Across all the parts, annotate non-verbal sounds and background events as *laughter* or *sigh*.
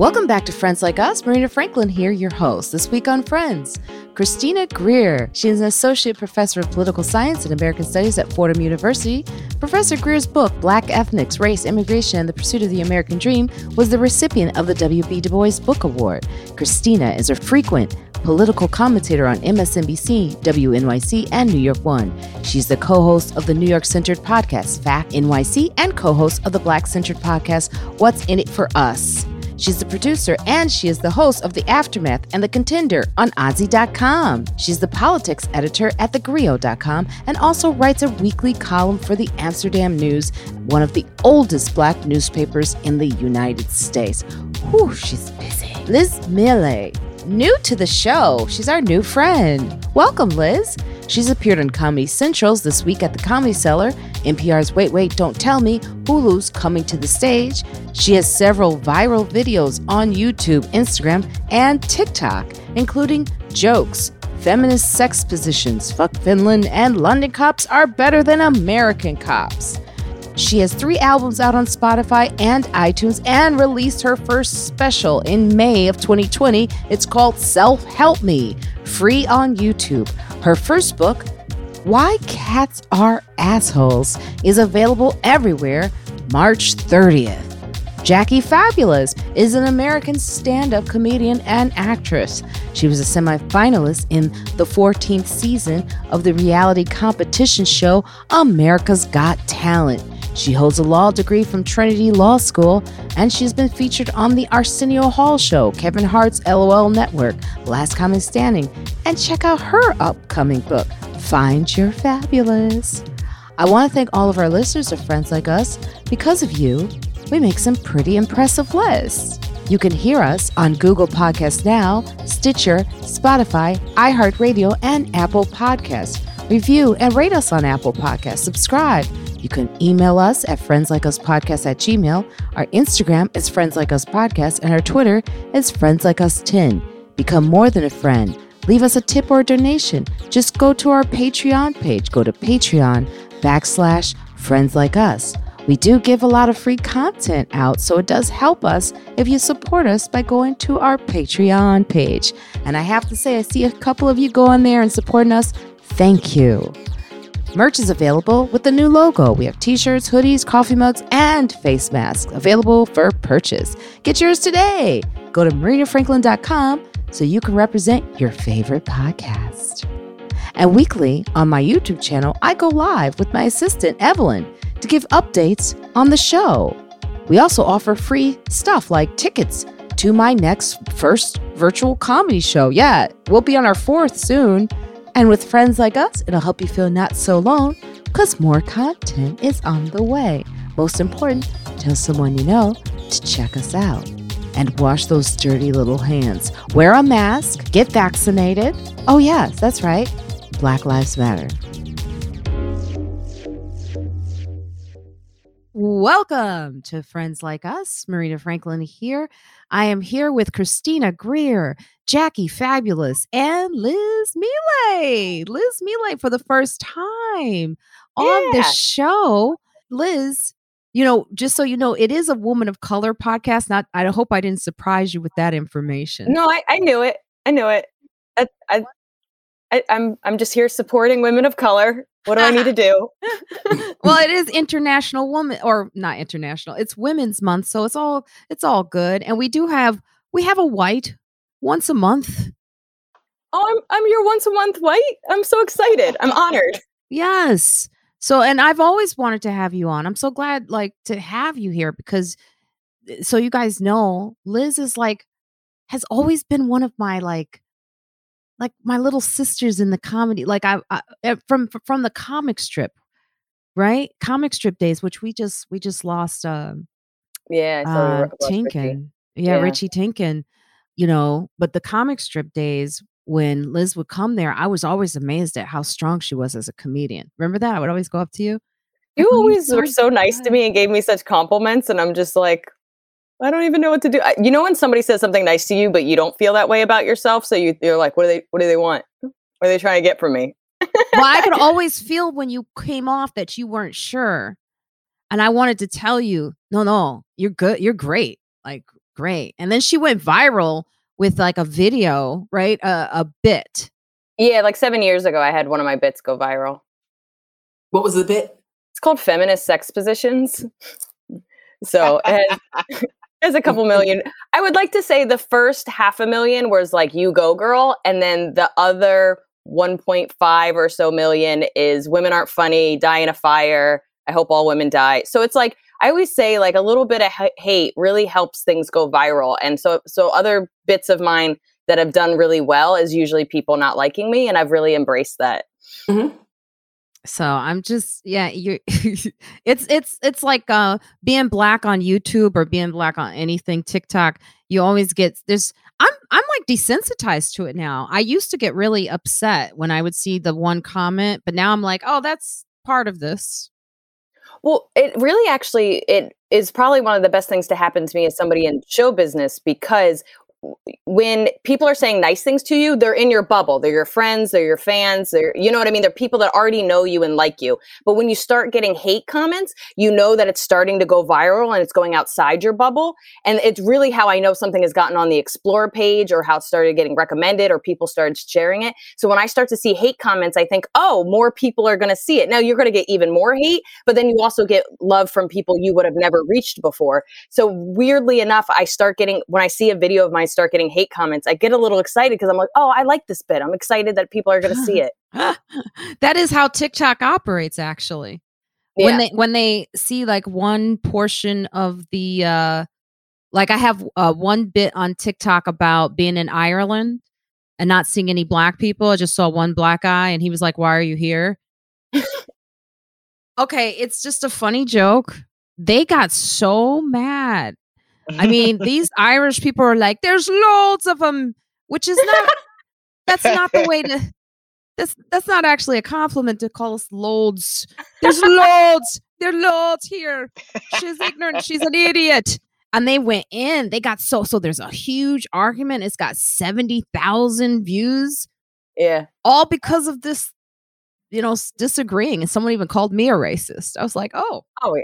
Welcome back to Friends Like Us. Marina Franklin here, your host. This week on Friends, Christina Greer. She is an associate professor of political science and American studies at Fordham University. Professor Greer's book, Black Ethnics, Race, Immigration, and the Pursuit of the American Dream, was the recipient of the W.B. Du Bois Book Award. Christina is a frequent political commentator on MSNBC, WNYC, and New York One. She's the co host of the New York centered podcast, FAQ NYC, and co host of the Black centered podcast, What's in It for Us. She's the producer and she is the host of The Aftermath and The Contender on OZY.com. She's the politics editor at TheGrio.com and also writes a weekly column for the Amsterdam News, one of the oldest black newspapers in the United States. Whew, she's busy. Liz Miele new to the show. She's our new friend. Welcome, Liz. She's appeared on Comedy Central's This Week at the Comedy Cellar, NPR's Wait, Wait, Don't Tell Me, Hulu's Coming to the Stage. She has several viral videos on YouTube, Instagram, and TikTok, including jokes, feminist sex positions, fuck Finland, and London cops are better than American cops. She has three albums out on Spotify and iTunes and released her first special in May of 2020. It's called Self Help Me, free on YouTube. Her first book, Why Cats Are Assholes, is available everywhere March 30th. Jackie Fabulous is an American stand up comedian and actress. She was a semifinalist in the 14th season of the reality competition show America's Got Talent. She holds a law degree from Trinity Law School, and she's been featured on The Arsenio Hall Show, Kevin Hart's LOL Network, Last Comic Standing, and check out her upcoming book, Find Your Fabulous. I want to thank all of our listeners of Friends Like Us. Because of you, we make some pretty impressive lists. You can hear us on Google Podcasts Now, Stitcher, Spotify, iHeartRadio, and Apple Podcasts. Review and rate us on Apple Podcasts. Subscribe you can email us at friendslikeUspodcast at gmail. Our Instagram is Friends Like Us Podcast, and our Twitter is Friends Like Us 10. Become more than a friend. Leave us a tip or a donation. Just go to our Patreon page. Go to Patreon backslash Friends Like Us. We do give a lot of free content out, so it does help us if you support us by going to our Patreon page. And I have to say, I see a couple of you going there and supporting us. Thank you. Merch is available with the new logo. We have t shirts, hoodies, coffee mugs, and face masks available for purchase. Get yours today. Go to marinafranklin.com so you can represent your favorite podcast. And weekly on my YouTube channel, I go live with my assistant, Evelyn, to give updates on the show. We also offer free stuff like tickets to my next first virtual comedy show. Yeah, we'll be on our fourth soon. And with friends like us, it'll help you feel not so alone because more content is on the way. Most important, tell someone you know to check us out. And wash those dirty little hands. Wear a mask, get vaccinated. Oh, yes, that's right. Black Lives Matter. Welcome to Friends Like Us. Marina Franklin here. I am here with Christina Greer, Jackie Fabulous, and Liz Miele. Liz Miele for the first time on the show. Liz, you know, just so you know, it is a woman of color podcast. Not, I hope I didn't surprise you with that information. No, I, I knew it. I knew it. I, I, I, I'm I'm just here supporting women of color. What do I need to do? *laughs* well, it is International Woman or not international. It's Women's Month, so it's all it's all good. And we do have we have a white once a month. Oh, I'm I'm your once a month white. I'm so excited. I'm honored. Yes. So and I've always wanted to have you on. I'm so glad like to have you here because eh, so you guys know Liz is like has always been one of my like like my little sisters in the comedy like I, I eh, from from the comic strip right? Comic strip days which we just we just lost um yeah uh Tienken. Yeah, yeah. Richie Tienken you know but the comic strip days when liz would come there i was always amazed at how strong she was as a comedian. Remember that? I would always go up to you? You always were so nice to me and gave me such compliments and i'm just like I don't even know what to do. You know when somebody says something nice to you, but you don't feel that way about yourself, so you, you're like, what do they what do they want? What are they trying to get from me? well, I could *laughs* always feel when you came off that you weren't sure, and I wanted to tell you, no, no, you're good, you're great, like great. And then she went viral with like a video, right? Uh, a bit. Yeah, like seven years ago, I had one of my bits go viral. What was the bit? It's called Feminist Sex Positions. *laughs* So it has, *laughs* has a couple million. I would like to say the first half a million was like "You Go Girl," and then the other 1.5 or so million is "Women Aren't Funny," "Die in a Fire," "I Hope All Women Die." So it's like I always say, like a little bit of hate really helps things go viral, and so so other bits of mine that have done really well is usually people not liking me, and I've really embraced that. Mm-hmm. So I'm just yeah, you *laughs* it's it's it's like uh being black on YouTube or being black on anything TikTok. You always get there's I'm I'm like desensitized to it now. I used to get really upset when I would see the one comment, but now I'm like, "Oh, that's part of this." Well, it really actually it is probably one of the best things to happen to me as somebody in show business because when people are saying nice things to you, they're in your bubble. They're your friends, they're your fans, they're you know what I mean? They're people that already know you and like you. But when you start getting hate comments, you know that it's starting to go viral and it's going outside your bubble. And it's really how I know something has gotten on the explore page or how it started getting recommended or people started sharing it. So when I start to see hate comments, I think, "Oh, more people are going to see it." Now you're going to get even more hate, but then you also get love from people you would have never reached before. So weirdly enough, I start getting when I see a video of my start getting hate comments, I get a little excited because I'm like, oh, I like this bit. I'm excited that people are going to see it. *laughs* that is how TikTok operates, actually. Yeah. When they when they see like one portion of the uh like I have uh, one bit on TikTok about being in Ireland and not seeing any black people. I just saw one black guy and he was like, "Why are you here?" *laughs* okay, it's just a funny joke. They got so mad I mean, these Irish people are like, there's loads of them, which is not, that's not the way to, that's, that's not actually a compliment to call us loads. There's loads. There are loads here. She's ignorant. She's an idiot. And they went in. They got so, so there's a huge argument. It's got 70,000 views. Yeah. All because of this, you know, disagreeing. And someone even called me a racist. I was like, oh. Oh, yeah.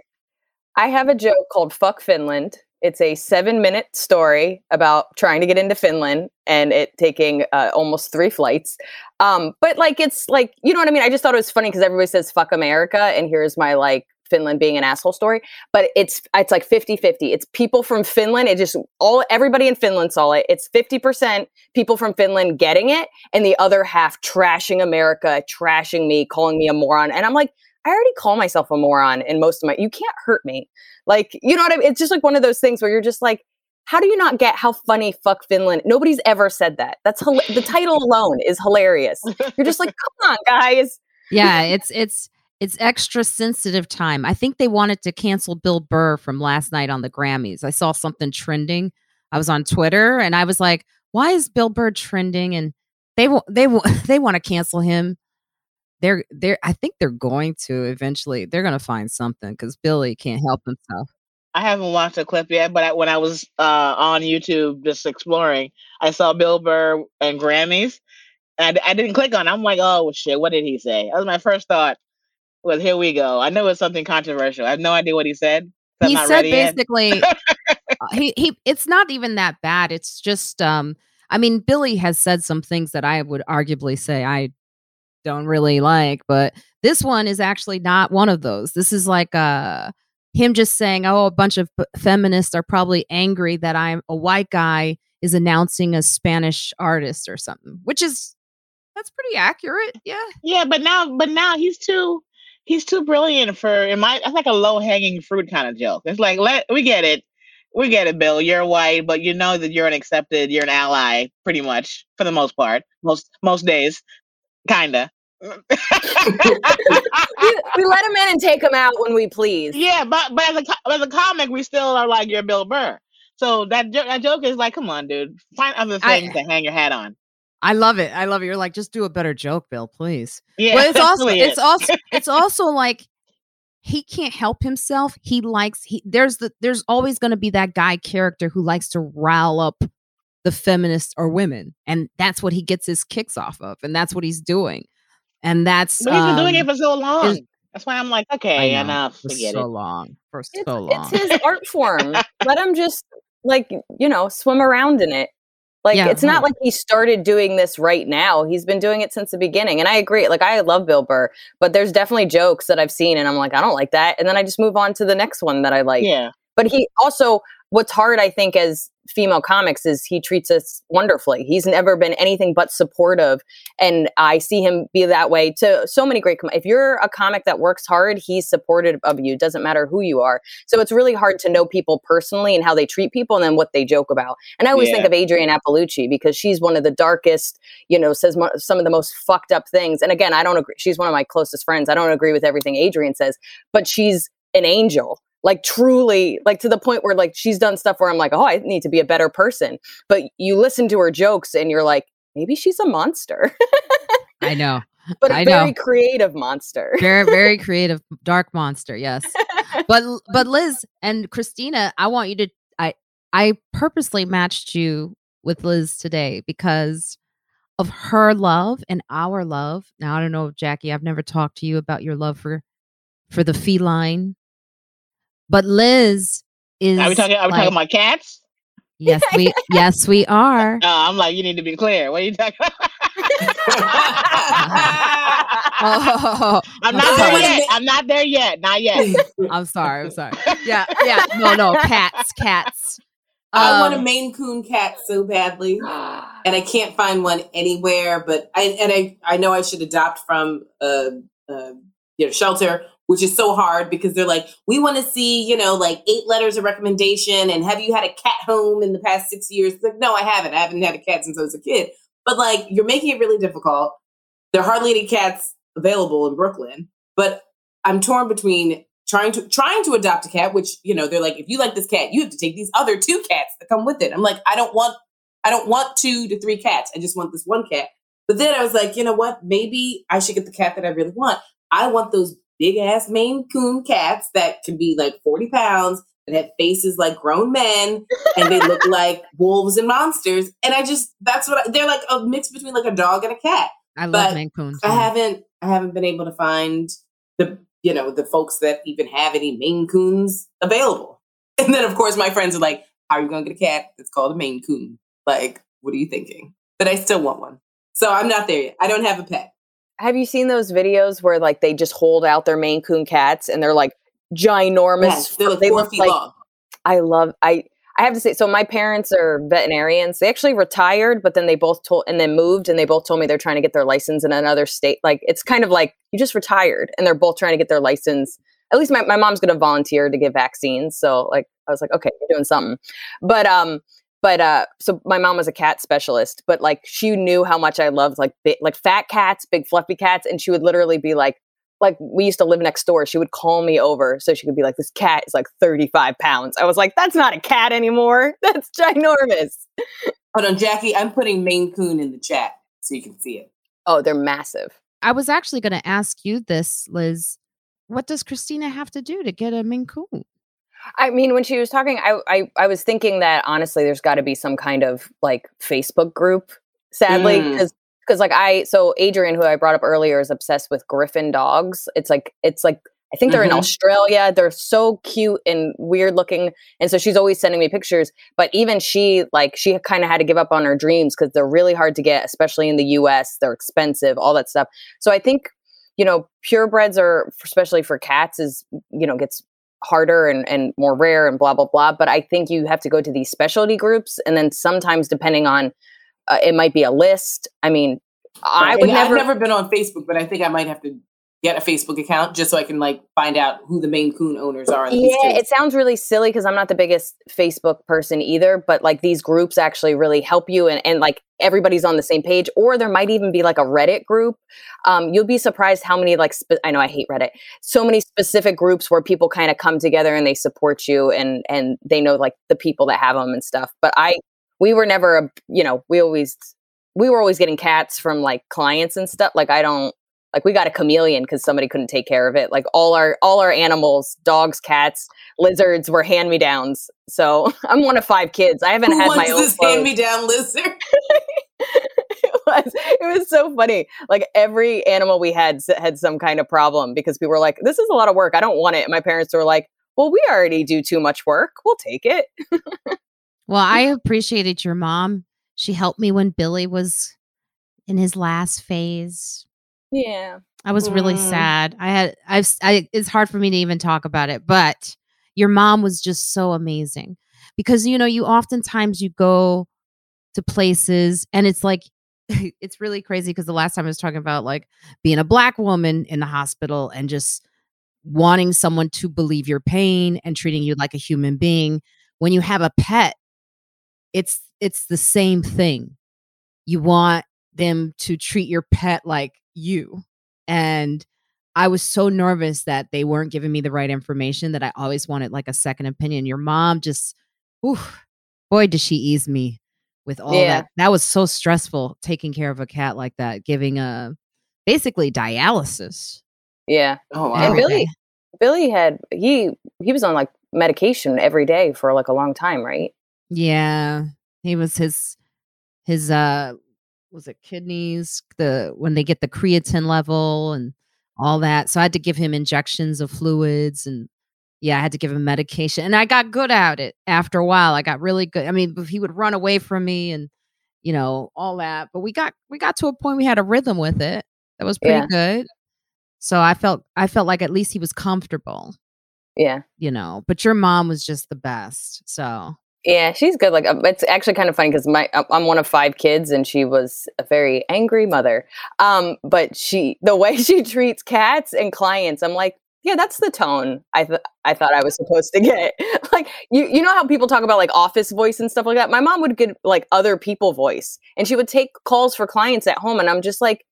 I have a joke called Fuck Finland it's a seven minute story about trying to get into Finland and it taking uh, almost three flights. Um, but like, it's like, you know what I mean? I just thought it was funny because everybody says fuck America. And here's my like Finland being an asshole story. But it's, it's like 50 50. It's people from Finland. It just all, everybody in Finland saw it. It's 50% people from Finland getting it and the other half trashing America, trashing me, calling me a moron. And I'm like, I already call myself a moron in most of my, you can't hurt me. Like, you know what I mean? It's just like one of those things where you're just like, how do you not get how funny fuck Finland? Nobody's ever said that. That's the title alone is hilarious. You're just like, *laughs* come on, guys. Yeah, it's it's it's extra sensitive time. I think they wanted to cancel Bill Burr from last night on the Grammys. I saw something trending. I was on Twitter and I was like, why is Bill Burr trending? And they will they will *laughs* they want to cancel him they're they're I think they're going to eventually. They're going to find something because Billy can't help himself. I haven't watched a clip yet, but I, when I was uh, on YouTube just exploring, I saw Bill Burr and Grammys, and I, I didn't click on. it. I'm like, oh shit, what did he say? That was my first thought. Was here we go. I know it's something controversial. I have no idea what he said. He said basically, uh, he he. It's not even that bad. It's just um. I mean, Billy has said some things that I would arguably say I don't really like. But this one is actually not one of those. This is like uh him just saying, "Oh, a bunch of feminists are probably angry that I'm a white guy is announcing a Spanish artist or something," which is that's pretty accurate. Yeah. Yeah, but now, but now he's too he's too brilliant for in my. That's like a low hanging fruit kind of joke. It's like let we get it. We get it, Bill. You're white, but you know that you're an accepted, you're an ally, pretty much for the most part, most most days, kinda we, we, let him in and take him out when we please. Yeah, but but as a as a comic, we still are like you're Bill Burr. So that that joke is like, come on, dude, find other things I, to hang your hat on. I love it. I love it. You're like, just do a better joke, Bill, please. Yeah, well, it's *laughs* also it's also *laughs* it's also like he can't help himself. He likes he there's the there's always going to be that guy character who likes to rile up the feminists or women, and that's what he gets his kicks off of, and that's what he's doing and that's but he's been um, doing it um, for so long. That's why I'm like, okay, know, enough. For so it. long. For it's, so long. It's his art form. *laughs* Let him just like you know swim around in it like Yeah, it's not right. like he started doing this right now he's been doing it since the beginning and i agree like i love bill burr but there's definitely jokes that i've seen and i'm like i don't like that and then i just move on to the next one that i like yeah. but he also what's hard i think as female comics is he treats us wonderfully. He's never been anything but supportive and i see him be that way to so many great com- if you're a comic that works hard he's supportive of you doesn't matter who you are. So it's really hard to know people personally and how they treat people and then what they joke about. And i always think of Adrienne Iapalucci because she's one of the darkest you know says mo- some of the most fucked up things. And again i don't agree she's one of my closest friends. I don't agree with everything adrienne says but she's an angel like truly like to the point where like she's done stuff where i'm like oh i need to be a better person but you listen to her jokes and you're like maybe she's a monster I know. *laughs* but a I very know. creative monster Very, very *laughs* creative, dark monster. Yes. *laughs* But, but Liz and Christina, I want you to, I, I purposely matched you with Liz today because of her love and our love. Now, I don't know, Jackie, I've never talked to you about your love for, for the feline, but Liz is. Are we talking? Are we like- talking about cats? Yes, we, yes, we are. *laughs* Uh, I'm like, you need to be clear. What are you talking? *laughs* Oh, I'm I'm not there yet. I'm not there yet. Not yet. *laughs* I'm sorry. I'm sorry. Yeah, yeah. No, no. Cats, cats. I want a Um, Maine Coon cat so badly, and I can't find one anywhere. But I and I I know I should adopt from a, a you know shelter, which is so hard because they're like, we want to see you know like eight letters of recommendation, and have you had a cat home in the past six years? It's like, no, I haven't. I haven't had a cat since I was a kid. But like, you're making it really difficult. There are hardly any cats available in Brooklyn, but I'm torn between trying to trying to adopt a cat, which you know they're like, if you like this cat, you have to take these other two cats that come with it. I'm like, I don't want, I don't want two to three cats. I just want this one cat. But then I was like, you know what? Maybe I should get the cat that I really want. I want those big ass Maine Coon cats that can be like 40 pounds that have faces like grown men and they look *laughs* like wolves and monsters. And I just that's what I, they're like a mix between like a dog and a cat. I love but Maine Coons. I haven't I haven't been able to find the you know the folks that even have any Maine Coons available. *laughs* And then of course my friends are like, "How are you going to get a cat that's called a Maine Coon?" Like, what are you thinking? But I still want one. So I'm not there yet. I don't have a pet. Have you seen those videos where like they just hold out their Maine Coon cats and they're like ginormous Yes, they're like they four look feet like long. I love I I have to say so my parents are veterinarians. They actually retired but then they both told and then moved and they both told me they're trying to get their license in another state. Like it's kind of like you just retired and they're both trying to get their license. At least my, my mom's going to volunteer to give vaccines. So like I was like okay, you're doing something. But um but uh so my mom was a cat specialist but like she knew how much I loved like big, like fat cats, big fluffy cats and she would literally be like like we used to live next door. She would call me over so she could be like, "This cat is like 35 pounds." I was like, "That's not a cat anymore. *laughs* That's ginormous." Hold on, Jackie. I'm putting Maine Coon in the chat so you can see it. Oh, they're massive. I was actually going to ask you this, Liz. What does Christina have to do to get a Maine Coon? I mean, when she was talking, I I, I was thinking that honestly, there's got to be some kind of like Facebook group. Sadly, Mm. because because like I so Adrian, who I brought up earlier, is obsessed with Griffin dogs. It's like it's like I think they're in Mhm. Australia. They're so cute and weird looking, and so she's always sending me pictures. But even she like she kind of had to give up on her dreams because they're really hard to get, especially in the U.S. They're expensive, all that stuff. So I think you know purebreds are especially for cats is you know gets harder and, and more rare and blah blah blah but i think you have to go to these specialty groups and then sometimes depending on uh, it might be a list. I mean i would never, I've never been on Facebook, but I think I might have to get a Facebook account just so I can like find out who the Maine Coon owners are. these yeah it sounds really silly because i'm not the biggest facebook person either but like these groups actually really help you and, and like everybody's on the same page or there might even be like a reddit group um, you'll be surprised how many like spe- i know i hate reddit so many specific groups where people kind of come together and they support you and and they know like the people that have them and stuff but i we were never a you know we always we were always getting cats from like clients and stuff like i don't like we got a chameleon because somebody couldn't take care of it. Like all our all our animals dogs cats lizards were hand me downs so *laughs* i'm one of five kids. I haven't Who had wants my own this hand me down lizard? *laughs* it was it was so funny. Like every animal we had had some kind of problem because we were like this is a lot of work. I don't want it. And my parents were like well we already do too much work. We'll take it. Well, I *laughs* appreciated your mom. She helped me when Billy was in his last phase. Yeah. I was really Mm. sad. I had I've I it's hard for me to even talk about it, but your mom was just so amazing. Because you know, you oftentimes you go to places and it's like *laughs* it's really crazy because the last time I was talking about like being a black woman in the hospital and just wanting someone to believe your pain and treating you like a human being. When you have a pet, it's it's the same thing. You want them to treat your pet like you. And I was so nervous that they weren't giving me the right information that I always wanted like a second opinion. Your mom just, whew, boy, did she ease me with all Yeah. that. That was so stressful taking care of a cat like that, giving a basically dialysis. Yeah. Oh And wow. every Billy- Billy had he he was on like medication every day for like a long time, right? Yeah. He was his his uh was it kidneys, the when they get the creatine level and all that. So I had to give him injections of fluids and yeah, I had to give him medication. And I got good at it after a while. I got really good. I mean, he would run away from me and you know, all that. But we got we got to a point we had a rhythm with it. That was pretty Yeah. good. So I felt I felt like at least he was comfortable, Yeah. you know. But your mom was just the best. So Yeah, she's good. Like, uh, it's actually kind of funny because my uh, I'm one of five kids, and she was a very angry mother. Um, but she, the way *laughs* she treats cats and clients, I'm like, yeah, that's the tone I th- I thought I was supposed to get. *laughs* like, you you know how people talk about like office voice and stuff like that. My mom would get like other people voice, and she would take calls for clients at home, and I'm just like,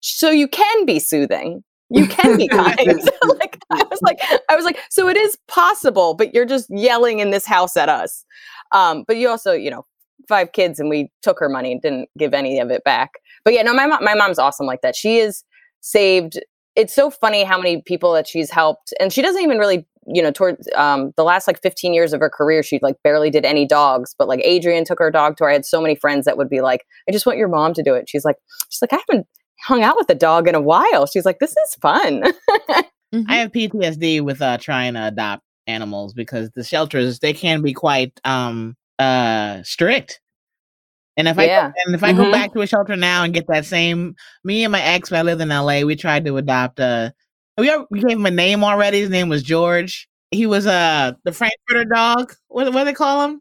so you can be soothing. You can be kind. *laughs* like I was like, I was like, so it is possible, but you're just yelling in this house at us. Um, but you also, you know, five kids and we took her money and didn't give any of it back. But yeah, no, my mom, my mom's awesome like that. She is saved. It's so funny how many people that she's helped, and she doesn't even really, you know, towards um, the last like 15 years of her career, she like barely did any dogs. But like Adrian took her dog tour. I had so many friends that would be like, "I just want your mom to do it." She's like, she's like, I haven't hung out with a dog in a while. She's like, this is fun. *laughs* mhm. I have PTSD with uh trying to adopt animals because the shelters they can be quite um uh strict. And if I yeah, go, and if I go Mhm. back to a shelter now and get that same me and my ex when I lived in LA, we tried to adopt a. we, we gave him a name already. His name was George. He was uh the Frankfurter dog. What what do they call him?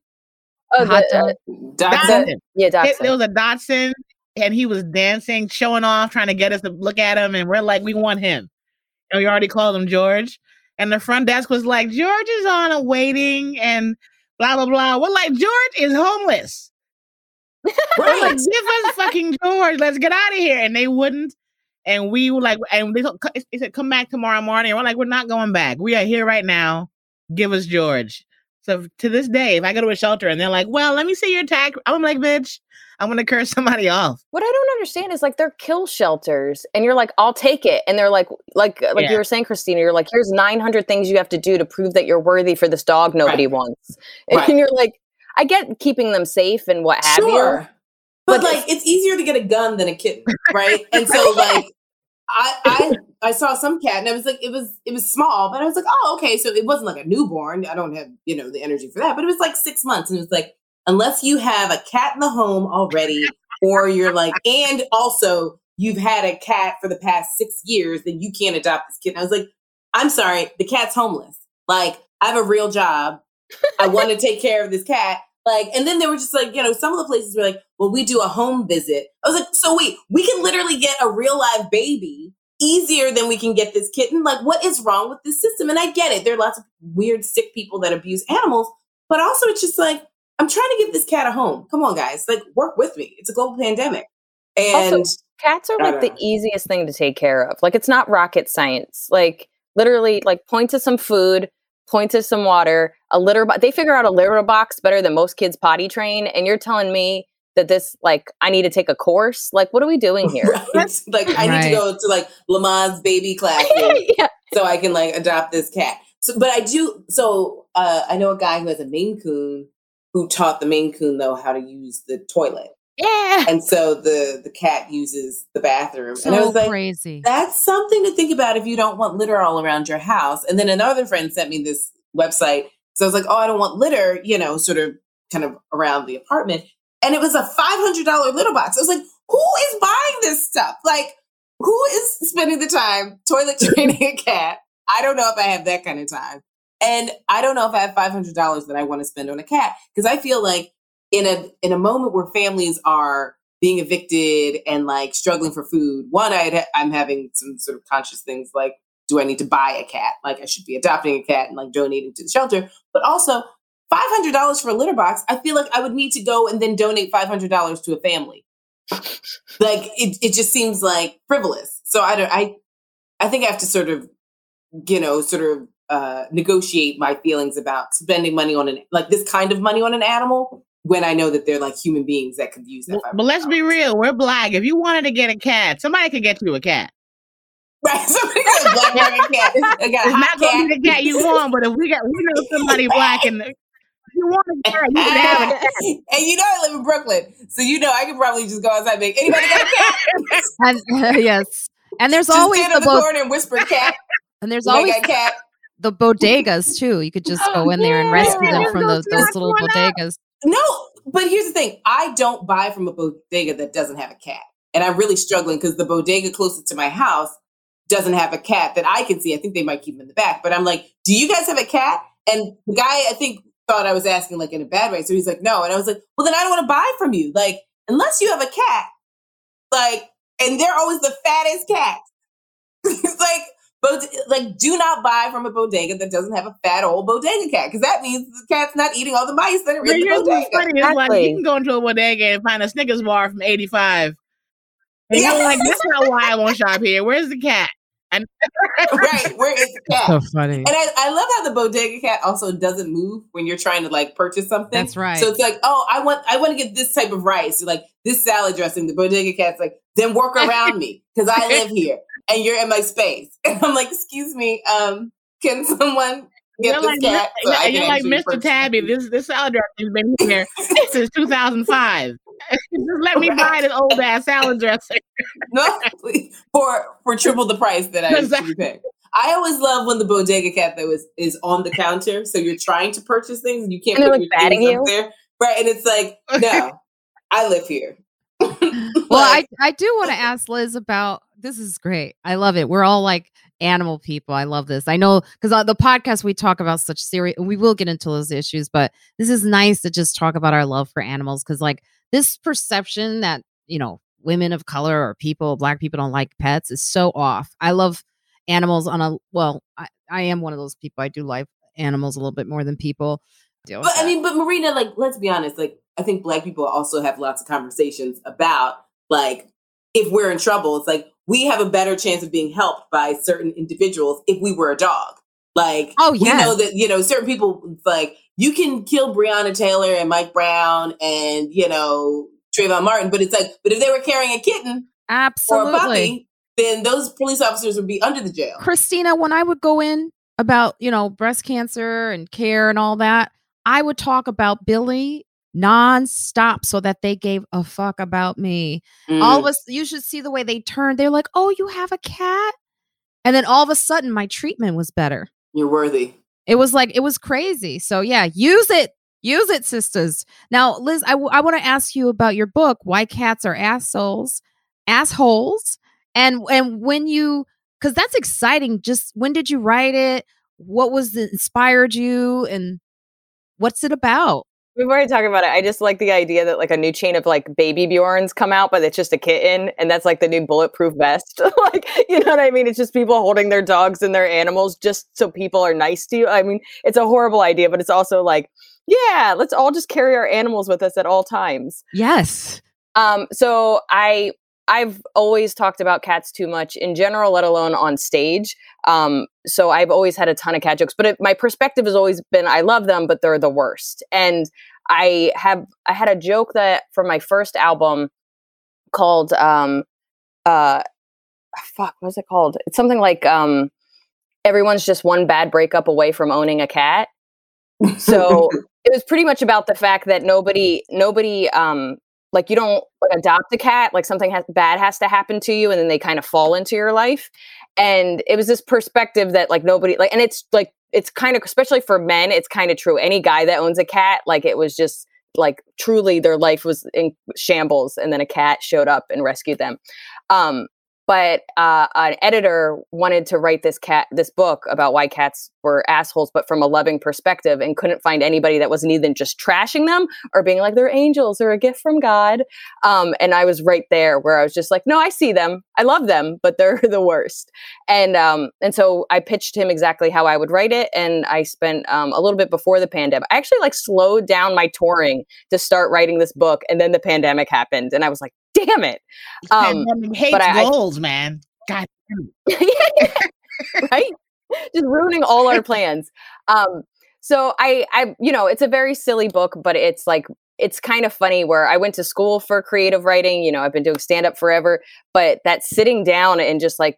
oh, the, uh, dog. Dotson. yeah, There- Dachshund. There was a Dotson and he was dancing, showing off, trying to get us to look at him, and we're like, we want him. And we already called him George. And the front desk was like, George is on a waiting and blah blah blah. We're like, George is homeless. We're like, give us fucking George. Let's get out of here. And they wouldn't. And we were like, and they, told- they said, come back tomorrow morning. And we're like, we're not going back. We are here right now. Give us George. So to this day, if I go to a shelter and they're like, well, let me see your tag, I'm like, bitch, I'm going to curse somebody off. What I don't understand is like they're kill shelters, and you're like, I'll take it, and they're like, like, like Yeah. you were saying, Christina, you're like, here's 900 things you have to do to prove that you're worthy for this dog nobody Right. wants, *laughs* Right. and you're like, I get keeping them safe and what have you. But, But like it's easier to get a gun than a kitten, right? And so *laughs* like I I I saw some cat and I was like it was it was small, but I was like, oh okay, so it wasn't like a newborn. I don't have, you know, the energy for that, but it was like six months. And it was like, unless you have a cat in the home already, or you're like, and also you've had a cat for the past six years, then you can't adopt this kitten. I was like, I'm sorry, the cat's homeless. Like, I have a real job. I *laughs* want to take care of this cat. Like, and then they were just like, you know, some of the places were like, well, we do a home visit. I was like, so wait, we can literally get a real live baby easier than we can get this kitten. Like, what is wrong with this system? And I get it. There are lots of weird, sick people that abuse animals, but also it's just like, I'm trying to give this cat a home. Come on, guys. Like, work with me. It's a global pandemic. And Also, Cats are like don't the know. easiest thing to take care of. Like it's not rocket science. Like literally, like point to some food, point to some water, a litter box. They figure out a litter box better than most kids potty train, and you're telling me that this like I need to take a course. Like, what are we doing *laughs* here? right. like, I need to go to like Lamaze baby *laughs* class yeah. so I can like adopt this cat. So, but I do. So uh, I know a guy who has a Maine Coon who taught the Maine Coon though how to use the toilet, Yeah. and so the the cat uses the bathroom. and I So was like, crazy. that's something to think about if you don't want litter all around your house. And then another friend sent me this website. So I was like, oh, I don't want litter, you know, sort of kind of around the apartment. And it was a $500 litter box. I was like, who is buying this stuff? Like, who is spending the time toilet *laughs* training a cat? I don't know if I have that kind of time. And I don't know if I have $500 that I want to spend on a cat because I feel like in a in a moment where families are being evicted and like struggling for food, one I I'm having some sort of conscious things like do I need to buy a cat? Like I should be adopting a cat and like donating to the shelter. But also $500 for a litter box, I feel like I would need to go and then donate $500 to a family. like it, it just seems like frivolous. So I don't, I, I think I have to sort of, you know, sort of uh, negotiate my feelings about spending money on an, like this kind of money on an animal when I know that they're like human beings that could use that. But let's be real, we're black. If you wanted to get a cat, somebody could get you a cat. Right, *laughs* somebody got a black cat. It's, it's not gonna be the cat you want, but if we got we know somebody black and you want a cat, you can have a *laughs* cat. And you know I live in Brooklyn, so you know I could probably just go outside and make anybody got a cat. *laughs* and, uh, yes, and there's just always stand the, on the bo- corner and whisper cat. and there's always a cat. The bodegas too. You could just go in there and Yeah, rescue them from go those, those little one up. bodegas. No, but here's the thing: I don't buy from a bodega that doesn't have a cat, and I'm really struggling because the bodega closest to my house doesn't have a cat that I can see. I think they might keep him in the back, but I'm like, "Do you guys have a cat?" And the guy, I think, thought I was asking like in a bad way, so he's like, "No," and I was like, "Well, then I don't want to buy from you, like unless you have a cat, like." And they're always the fattest cats. *laughs* it's like. But like, do not buy from a bodega that doesn't have a fat old bodega cat, because that means the cat's not eating all the mice that are But in the bodega. funny. It's like you can go into a bodega and find a Snickers bar from 85. And Yeah. you're like, that's not why I won't shop here. Where's the cat? And *laughs* right, where is the cat? So funny. And I, I love how the bodega cat also doesn't move when you're trying to like purchase something. That's right. So it's like, oh, I want I want to get this type of rice, like this salad dressing. The bodega cat's like, then work around me because I *laughs* live here and you're in my space. *laughs* And I'm like, excuse me, um, can *laughs* someone get you're this like, cat? so I you're like Mr. purchase Tabby. it?" This this salad dressing has been here *laughs* since 2005. Just let me buy Right. this old ass salad dressing. no, please, for for triple the price that I be paying. I always love when the bodega cat that was is on the counter, so you're trying to purchase things and you can't And put like, your things you? up there, right? And it's like, no, I live here. Well, I, I do want to ask Liz about this is great. I love it. We're all like animal people. I love this. I know because on the podcast we talk about such serious we will get into those issues, but this is nice to just talk about our love for animals because like this perception that, you know, women of color or people, black people don't like pets is so off. I love animals on a well, I, I am one of those people. I do like animals a little bit more than people. But I mean, but Marina, like, let's be honest. Like, I think Black people also have lots of conversations about like if we're in trouble. It's like we have a better chance of being helped by certain individuals if we were a dog. Like, Oh, we know that you know certain people. Like, you can kill Breonna Taylor and Mike Brown and you know Trayvon Martin, but it's like, but if they were carrying a kitten or a puppy, then those police officers would be under the jail. Christina, when I would go in about, you know, breast cancer and care and all that, I would talk about Billy nonstop so that they gave a fuck about me. All of Mm. us, you should see the way they turned. They're like, oh, you have a cat? And then all of a sudden, my treatment was better. You're worthy. It was like, it was crazy. So, yeah, use it. Use it, sisters. Now, Liz, I, w- I want to ask you about your book, Why Cats Are Assholes, Assholes. And, and when you, because that's exciting. Just when did you write it? What was it inspired you? And what's it about? We've talk about it. I just like the idea that like a new chain of like baby Bjorns come out, but it's just a kitten, and that's like the new bulletproof vest. *laughs* like, you know what I mean? It's just people holding their dogs and their animals just so people are nice to you. I mean, it's a horrible idea, but it's also like, yeah, let's all just carry our animals with us at all times. Yes. Um, so I I've always talked about cats too much in general, let alone on stage. Um, so I've always had a ton of cat jokes, but it, my perspective has always been I love them, but they're the worst. And I have I had a joke that from my first album called um uh fuck what's it called? It's something like um everyone's just one bad breakup away from owning a cat. So *laughs* it was pretty much about the fact that nobody nobody um like you don't adopt a cat like something has, bad has to happen to you and then they kind of fall into your life. And it was this perspective that like nobody like and it's like it's kind of especially for men it's kind of true. Any guy that owns a cat like it was just like truly their life was in shambles and then a cat showed up and rescued them. Um, but uh, an editor wanted to write this cat this book about why cats were assholes but from a loving perspective and couldn't find anybody that wasn't either just trashing them or being like they're angels or a gift from god. Um, and i was right there where i was just like no i see them i love them but they're *laughs* the worst. And um, and so i pitched him exactly how i would write it and i spent um, a little bit before the pandemic i actually like slowed down my touring to start writing this book and then the pandemic happened and i was like damn it. Um, hates but I, goals, I, man. God. *laughs* right? Just ruining all our plans. Um, so I, I, you know, it's a very silly book, but it's like it's kind of funny where I went to school for creative writing. You know, I've been doing stand up forever, but that sitting down and just like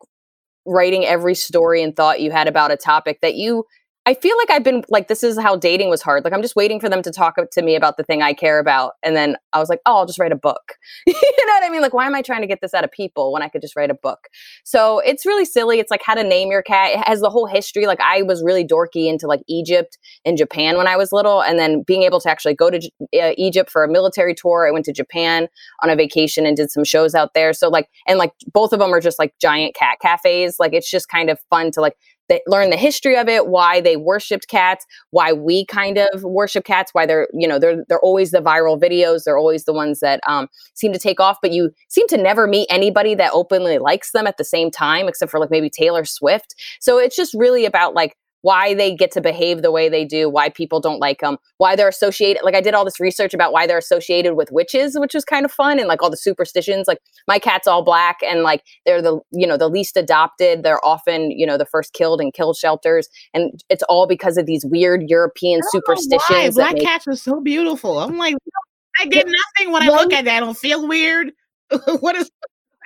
writing every story and thought you had about a topic that you I feel like I've been like, this is how dating was hard. Like, I'm just waiting for them to talk to me about the thing I care about. And then I was like, oh, I'll just write a book. *laughs* you know what I mean? Like, why am I trying to get this out of people when I could just write a book? So it's really silly. It's like how to name your cat. It has the whole history. Like, I was really dorky into like Egypt and Japan when I was little. And then being able to actually go to uh, Egypt for a military tour, I went to Japan on a vacation and did some shows out there. So, like, and like both of them are just like giant cat cafes. Like, it's just kind of fun to like they learn the history of it, why they worshipped cats, why we kind of worship cats, why they're, you know, they're they're always the viral videos, they're always the ones that um, seem to take off, but you seem to never meet anybody that openly likes them at the same time, except for like maybe Taylor Swift. So it's just really about like why they get to behave the way they do, why people don't like them, why they're associated. Like I did all this research about why they're associated with witches, which was kind of fun, and like all the superstitions. Like my cat's all black, and like they're the you know the least adopted. They're often you know the first killed in kill shelters, and it's all because of these weird European superstitions. Black make- cats are so beautiful. I'm like, *laughs* I did nothing when I look at that. I don't feel weird. *laughs* what is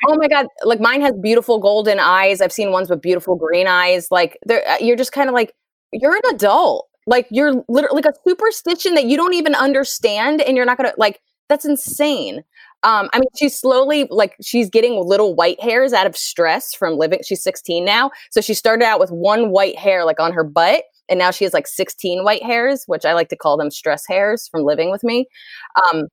oh my god like mine has beautiful golden eyes i've seen ones with beautiful green eyes like uh, you're just kind of like you're an adult like you're literally like a superstition that you don't even understand and you're not gonna like that's insane um, I mean, she's slowly like she's getting little white hairs out of stress from living. She's 16 now, so she started out with one white hair like on her butt, and now she has like 16 white hairs, which I like to call them stress hairs from living with me. Um,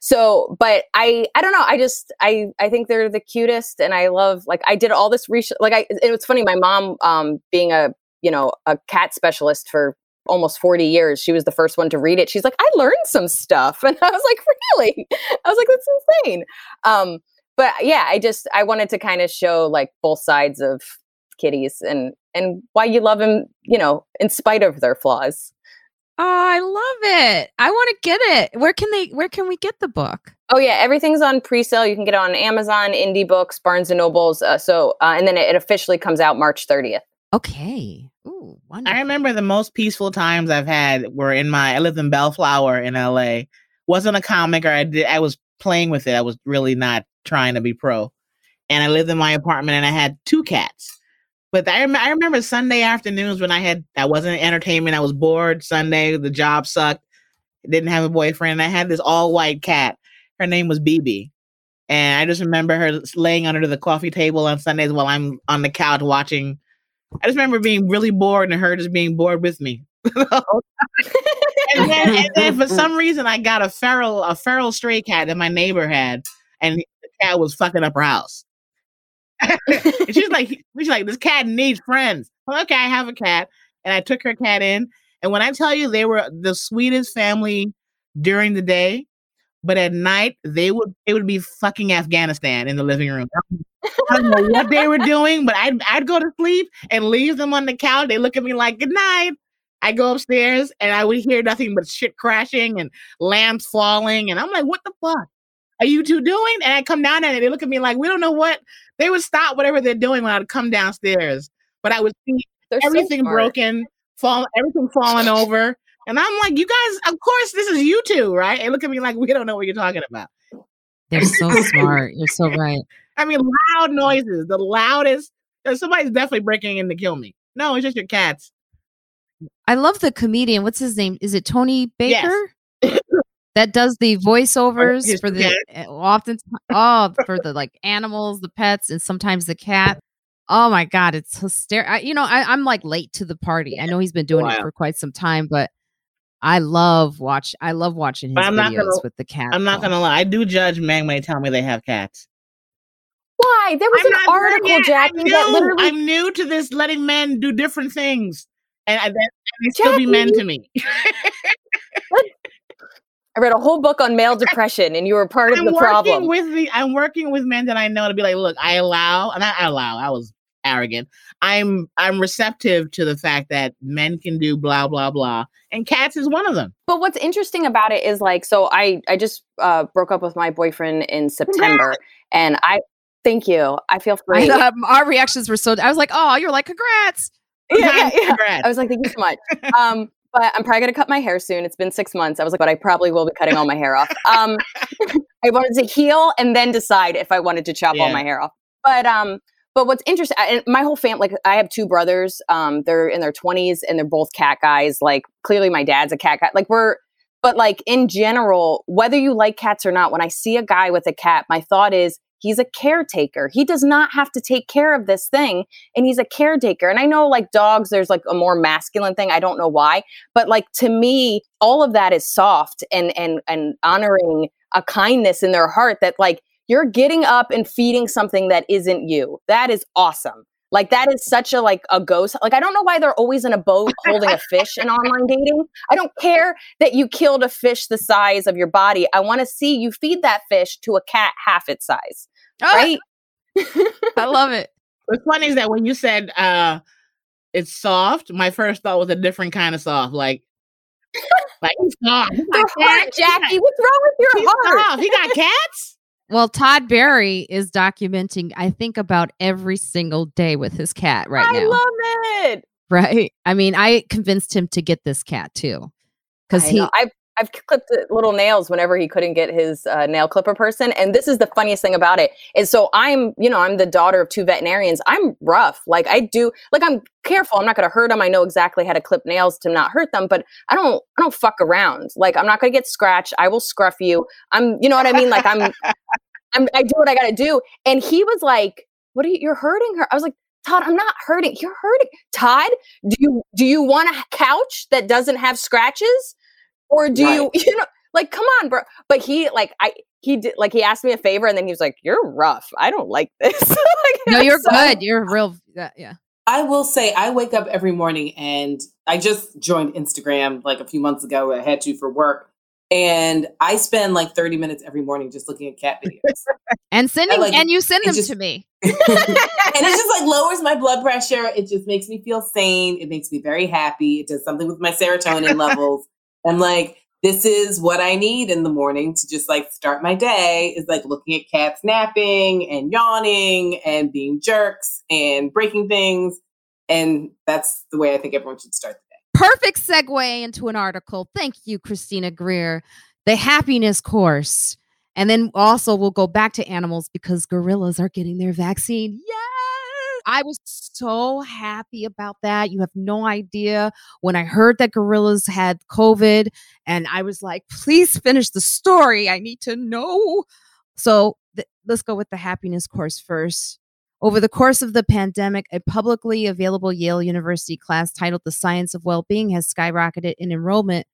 so but i i don't know. I just i i think they're the cutest and i love like i did all this research like i it was funny my mom um being a you know a cat specialist for almost 40 years she was the first one to read it. She's like i learned some stuff. *laughs* And i was like really? *laughs* I was like that's insane. Um but yeah i just i wanted to kind of show like both sides of kitties and and why you love them you know in spite of their flaws Oh, I love it. I want to get it. Where can they where can we get the book? Oh yeah, everything's on pre-sale. You can get it on Amazon, Indie Books, Barnes and Nobles. Uh, so uh, and then it, it, officially comes out March 30th. Okay. Ooh, wonderful. I remember the most peaceful times I've had were in my I lived in Bellflower in LA. Wasn't a comic or I did I was playing with it. I was really not trying to be pro. And I lived in my apartment and I had two cats. But I, I remember Sunday afternoons when I had I wasn't entertainment. I was bored. Sunday, the job sucked. Didn't have a boyfriend. I had this all white cat. Her name was BB, and I just remember her laying under the coffee table on Sundays while I'm on the couch watching. I just remember being really bored and her just being bored with me. *laughs* and, then, and then for some reason I got a feral a feral stray cat that my neighbor had, and the cat was fucking up her house. She's like, she's like, this cat needs friends. Well, okay, I have a cat, and I took her cat in. And when I tell you, they were the sweetest family during the day, but at night they would they would be fucking Afghanistan in the living room. I don't know what they were doing, but I'd I'd go to sleep and leave them on the couch. They look at me like good night. I go upstairs and I would hear nothing but shit crashing and lamps falling, and I'm like, what the fuck? are you two doing? And I come down and they look at me like, we don't know what. They would stop whatever they're doing when I'd come downstairs. But I would see they're everything so broken, fall, everything falling over. And I'm like, you guys, of course, this is you two, right? And look at me like, we don't know what you're talking about. They're so *laughs* smart. You're so right. I mean, loud noises, the loudest. Uh, somebody's definitely breaking in to kill me. No, it's just your cats. I love the comedian. What's his name? Is it Tony Baker? Yes. That does the voiceovers for the eh, often oh for the like animals, the pets, and sometimes the cat. Oh my god, it's hysterical. You know, I, am like late to the party. I know he's been doing wow. it for quite some time, but I love watch. I love watching his I'm not videos gonna- with the cat. I'm not gonna lie. I do judge men when they tell me they have cats. Why? There was I'm an article. Jackie, I'm that new. literally I'm new to this, letting men do different things, and, and, and they still be men to me. *laughs* I read a whole book on male depression, and you were part of I'm the working problem. with the. I'm working with men that I know to be like, look, I allow, and I allow. I was arrogant. I'm I'm receptive to the fact that men can do blah blah blah, and cats is one of them. But what's interesting about it is like, so I I just uh, broke up with my boyfriend in September, and I thank you. I feel I free. thought our reactions were so. I was like, oh, you're like, congrats. yeah, yeah, yeah. Congrats. I was like, thank you so much. *laughs* Um, but I'm probably gonna cut my hair soon. It's been six months. I was like, but I probably will be cutting all my hair off. *laughs* Um, I wanted to heal and then decide if I wanted to chop all my hair off. But um, but what's interesting, and my whole family, like I have two brothers. Um, they're in their 20s and they're both cat guys. Like clearly, my dad's a cat guy. Like we're, but like in general, whether you like cats or not, when I see a guy with a cat, my thought is. He's a caretaker. He does not have to take care of this thing and he's a caretaker. And I know like dogs, there's like a more masculine thing. I don't know why, but like to me, all of that is soft and and and honoring a kindness in their heart that like you're getting up and feeding something that isn't you. That is awesome. Like that is such a like a ghost. Like I don't know why they're always in a boat holding a fish in online dating. I don't care that you killed a fish the size of your body. I want to see you feed that fish to a cat half its size. Oh, Right? I love it. *laughs* What's funny is that when you said uh it's soft, my first thought was a different kind of soft, like like he's soft. He Your heart. Jackie. What's wrong with your He's heart? soft. He got cats. Well, Todd Barry is documenting, I think, about every single day with his cat right I now. love it. right? I mean, I convinced him to get this cat too, because he. know. I've I've clipped little nails whenever he couldn't get his uh, nail clipper person. And this is the funniest thing about it is so I'm you know I'm the daughter of two veterinarians. I'm rough. Like I do like I'm careful. I'm not going to hurt them. I know exactly how to clip nails to not hurt them. But I don't I don't fuck around. Like I'm not going to get scratched. I will scruff you. I'm you know what I mean. Like I'm *laughs* I'm I do what I got to do. And he was like, "What are you? You're hurting her." I was like. Todd, I'm not hurting. You're hurting. Todd, do you do you want a couch that doesn't have scratches? Or do you *laughs* you know like come on bro but he like i he did like he asked me a favor and then he was like you're rough i don't like *laughs* this Like, no, you're so- good. You're real. Yeah. yeah. I will say I wake up every morning and I just joined Instagram like a few months ago. I had to for work. And I spend like 30 minutes every morning just looking at cat *laughs* videos. And sending, like- and you send them just- to me. and it just like lowers my blood pressure. It just makes me feel sane. It makes me very happy. It does something with my serotonin levels. I'm like, this is what I need in the morning to just like start my day is like looking at cats napping and yawning and being jerks and breaking things. And that's the way I think everyone should start the day. Perfect segue into an article. Thank you, Christina Greer. The happiness course. And then also we'll go back to animals because gorillas are getting their vaccine. Yes. I was so happy about that. You have no idea when I heard that gorillas had COVID and I was like, please finish the story. I need to know. So th- let's go with the happiness course first. Over the course of the pandemic, a publicly available Yale University class titled The Science of Well-Being has skyrocketed in enrollment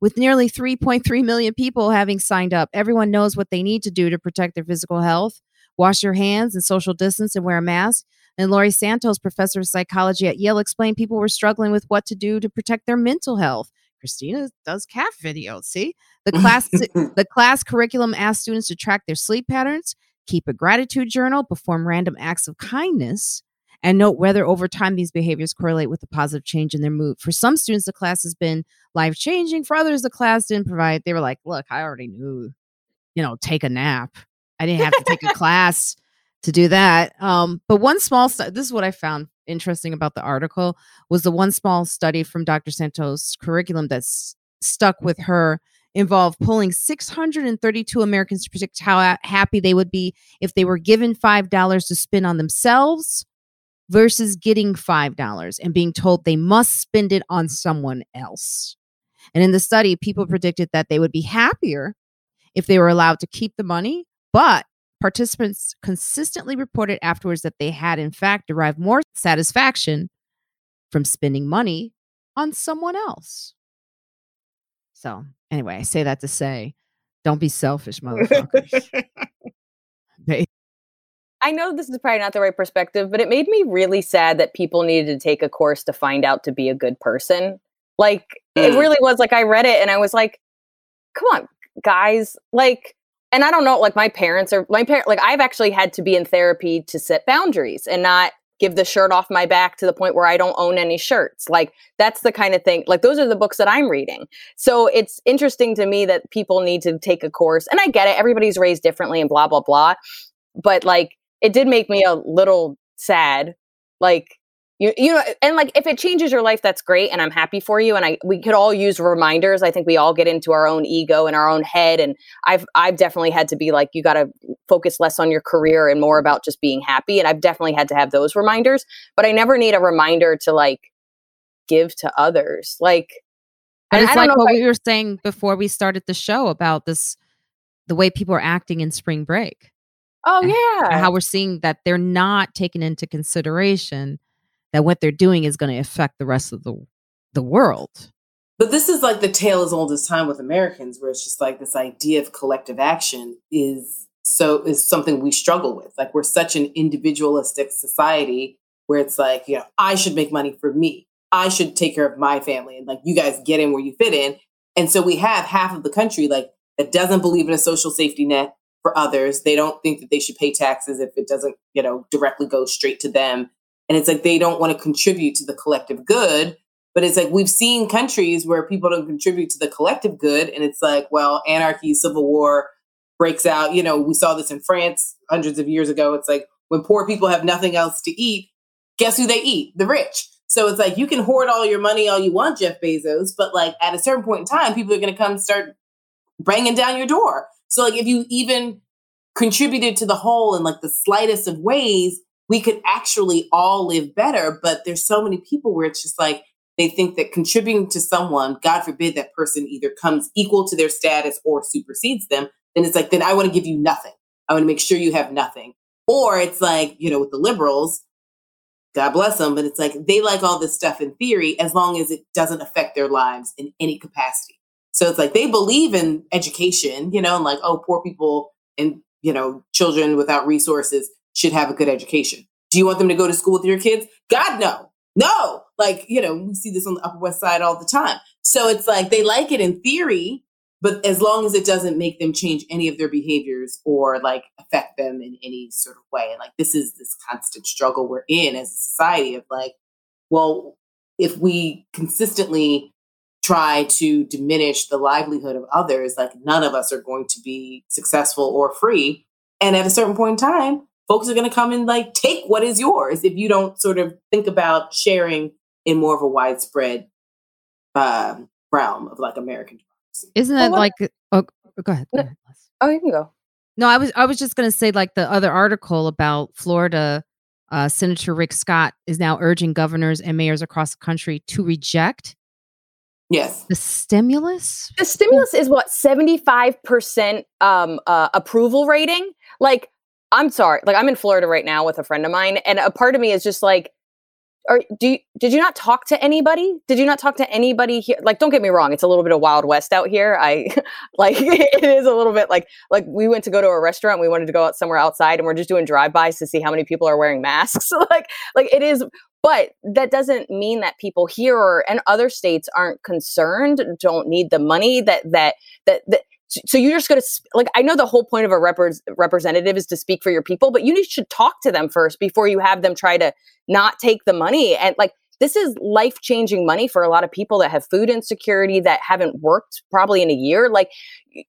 with nearly 3.3 million people having signed up. Everyone knows what they need to do to protect their physical health. Wash your hands and social distance and wear a mask. And Laurie Santos, professor of psychology at Yale, explained people were struggling with what to do to protect their mental health. Christina does cat videos. See, the class *laughs* the class curriculum asks students to track their sleep patterns, keep a gratitude journal, perform random acts of kindness, and note whether over time these behaviors correlate with a positive change in their mood. For some students, the class has been life changing. For others, the class didn't provide. They were like, "Look, I already knew, you know, take a nap. I didn't have to take a *laughs* class to do that." Um, but one small stu- this is what I found interesting about the article was the one small study from Dr. Santos' curriculum that's stuck with her involved pulling 632 Americans to predict how ha- happy they would be if they were given $5 to spend on themselves versus getting $5 and being told they must spend it on someone else. And in the study, people predicted that they would be happier if they were allowed to keep the money, but participants consistently reported afterwards that they had, in fact, derived more satisfaction from spending money on someone else. So anyway, I say that to say, don't be selfish, motherfuckers. *laughs* I know this is probably not the right perspective, but it made me really sad that people needed to take a course to find out to be a good person. Like mm. it really was like I read it and I was like, come on, guys. Like, and I don't know, like my parents are my parent like I've actually had to be in therapy to set boundaries and not give the shirt off my back to the point where I don't own any shirts. Like that's the kind of thing. Like those are the books that I'm reading. So it's interesting to me that people need to take a course. And I get it. Everybody's raised differently and blah blah blah. But like it did make me a little sad. Like you you know and like if it changes your life that's great and i'm happy for you and i we could all use reminders i think we all get into our own ego and our own head and i've i've definitely had to be like you got to focus less on your career and more about just being happy and i've definitely had to have those reminders but i never need a reminder to like give to others like and it's like what I, we were saying before we started the show about this the way people are acting in spring break Oh yeah. How we're seeing that they're not taken into consideration that what they're doing is going to affect the rest of the the world. But this is like the tale as old as time with Americans, where it's just like this idea of collective action is so is something we struggle with. Like we're such an individualistic society where it's like, you know, I should make money for me. I should take care of my family. And like you guys get in where you fit in. And so we have half of the country like that doesn't believe in a social safety net for others. They don't think that they should pay taxes if it doesn't, you know, directly go straight to them. And it's like they don't want to contribute to the collective good. But it's like we've seen countries where people don't contribute to the collective good. And it's like, well, anarchy, civil war breaks out. You know, we saw this in France hundreds of years ago. It's like when poor people have nothing else to eat, guess who they eat? The rich. So it's like you can hoard all your money all you want, Jeff Bezos, but like at a certain point in time, people are going to come start banging down your door. So like if you even contributed to the whole in like the slightest of ways, we could actually all live better. But there's so many people where it's just like they think that contributing to someone, God forbid that person either comes equal to their status or supersedes them, then it's like, then I want to give you nothing. I want to make sure you have nothing. Or it's like, you know, with the liberals, God bless them, but it's like they like all this stuff in theory as long as it doesn't affect their lives in any capacity. So it's like they believe in education, you know, and like, oh, poor people and, you know, children without resources should have a good education. Do you want them to go to school with your kids? God, no. No. Like, you know, we see this on the Upper West Side all the time. So it's like they like it in theory, but as long as it doesn't make them change any of their behaviors or like affect them in any sort of way. And like this is this constant struggle we're in as a society of like, well, if we consistently try to diminish the livelihood of others, like none of us are going to be successful or free. And at a certain point in time, folks are going to come and like take what is yours if you don't sort of think about sharing in more of a widespread uh, realm of like American democracy. Isn't that well, like? Oh, go ahead. Go ahead oh, you can go. No, I was I was just going to say like the other article about Florida. Uh, Senator Rick Scott is now urging governors and mayors across the country to reject Yes. The stimulus? The stimulus is what 75% um uh, approval rating. Like I'm sorry. Like I'm in Florida right now with a friend of mine and a part of me is just like are do you, did you not talk to anybody? Did you not talk to anybody here? Like don't get me wrong, it's a little bit of wild west out here. I *laughs* like it is a little bit like like we went to go to a restaurant, we wanted to go out somewhere outside and we're just doing drive-bys to see how many people are wearing masks. *laughs* like like it is but that doesn't mean that people here or, and other states aren't concerned, don't need the money that that that, that so you're just going to like i know the whole point of a repre- representative is to speak for your people but you should talk to them first before you have them try to not take the money and like this is life changing money for a lot of people that have food insecurity that haven't worked probably in a year like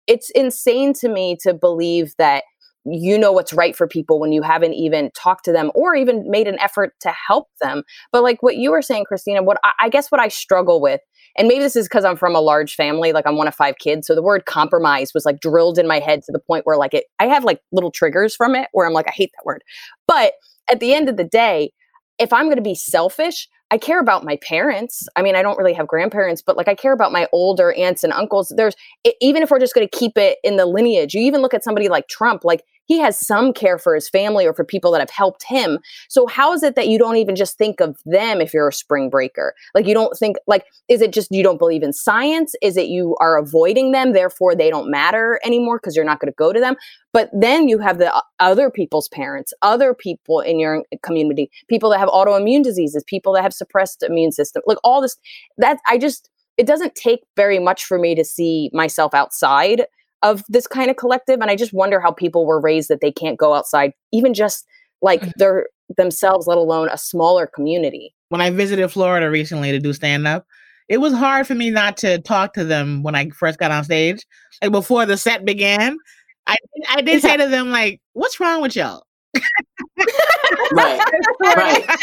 it's insane to me to believe that you know what's right for people when you haven't even talked to them or even made an effort to help them. But like what you were saying, Christina, what I, I guess what I struggle with, and maybe this is because I'm from a large family, like I'm one of five kids. So the word compromise was like drilled in my head to the point where like it, I have like little triggers from it where I'm like, I hate that word. But at the end of the day, if I'm going to be selfish, I care about my parents. I mean, I don't really have grandparents, but like I care about my older aunts and uncles. There's even if we're just going to keep it in the lineage. You even look at somebody like Trump, like he has some care for his family or for people that have helped him. So how is it that you don't even just think of them if you're a spring breaker? Like you don't think like is it just you don't believe in science? Is it you are avoiding them therefore they don't matter anymore because you're not going to go to them? But then you have the other people's parents, other people in your community, people that have autoimmune diseases, people that have suppressed immune system. Like all this that I just it doesn't take very much for me to see myself outside of this kind of collective and i just wonder how people were raised that they can't go outside even just like mm-hmm. their themselves let alone a smaller community when i visited florida recently to do stand up it was hard for me not to talk to them when i first got on stage like before the set began i i did say to them like what's wrong with y'all *laughs* right, *laughs*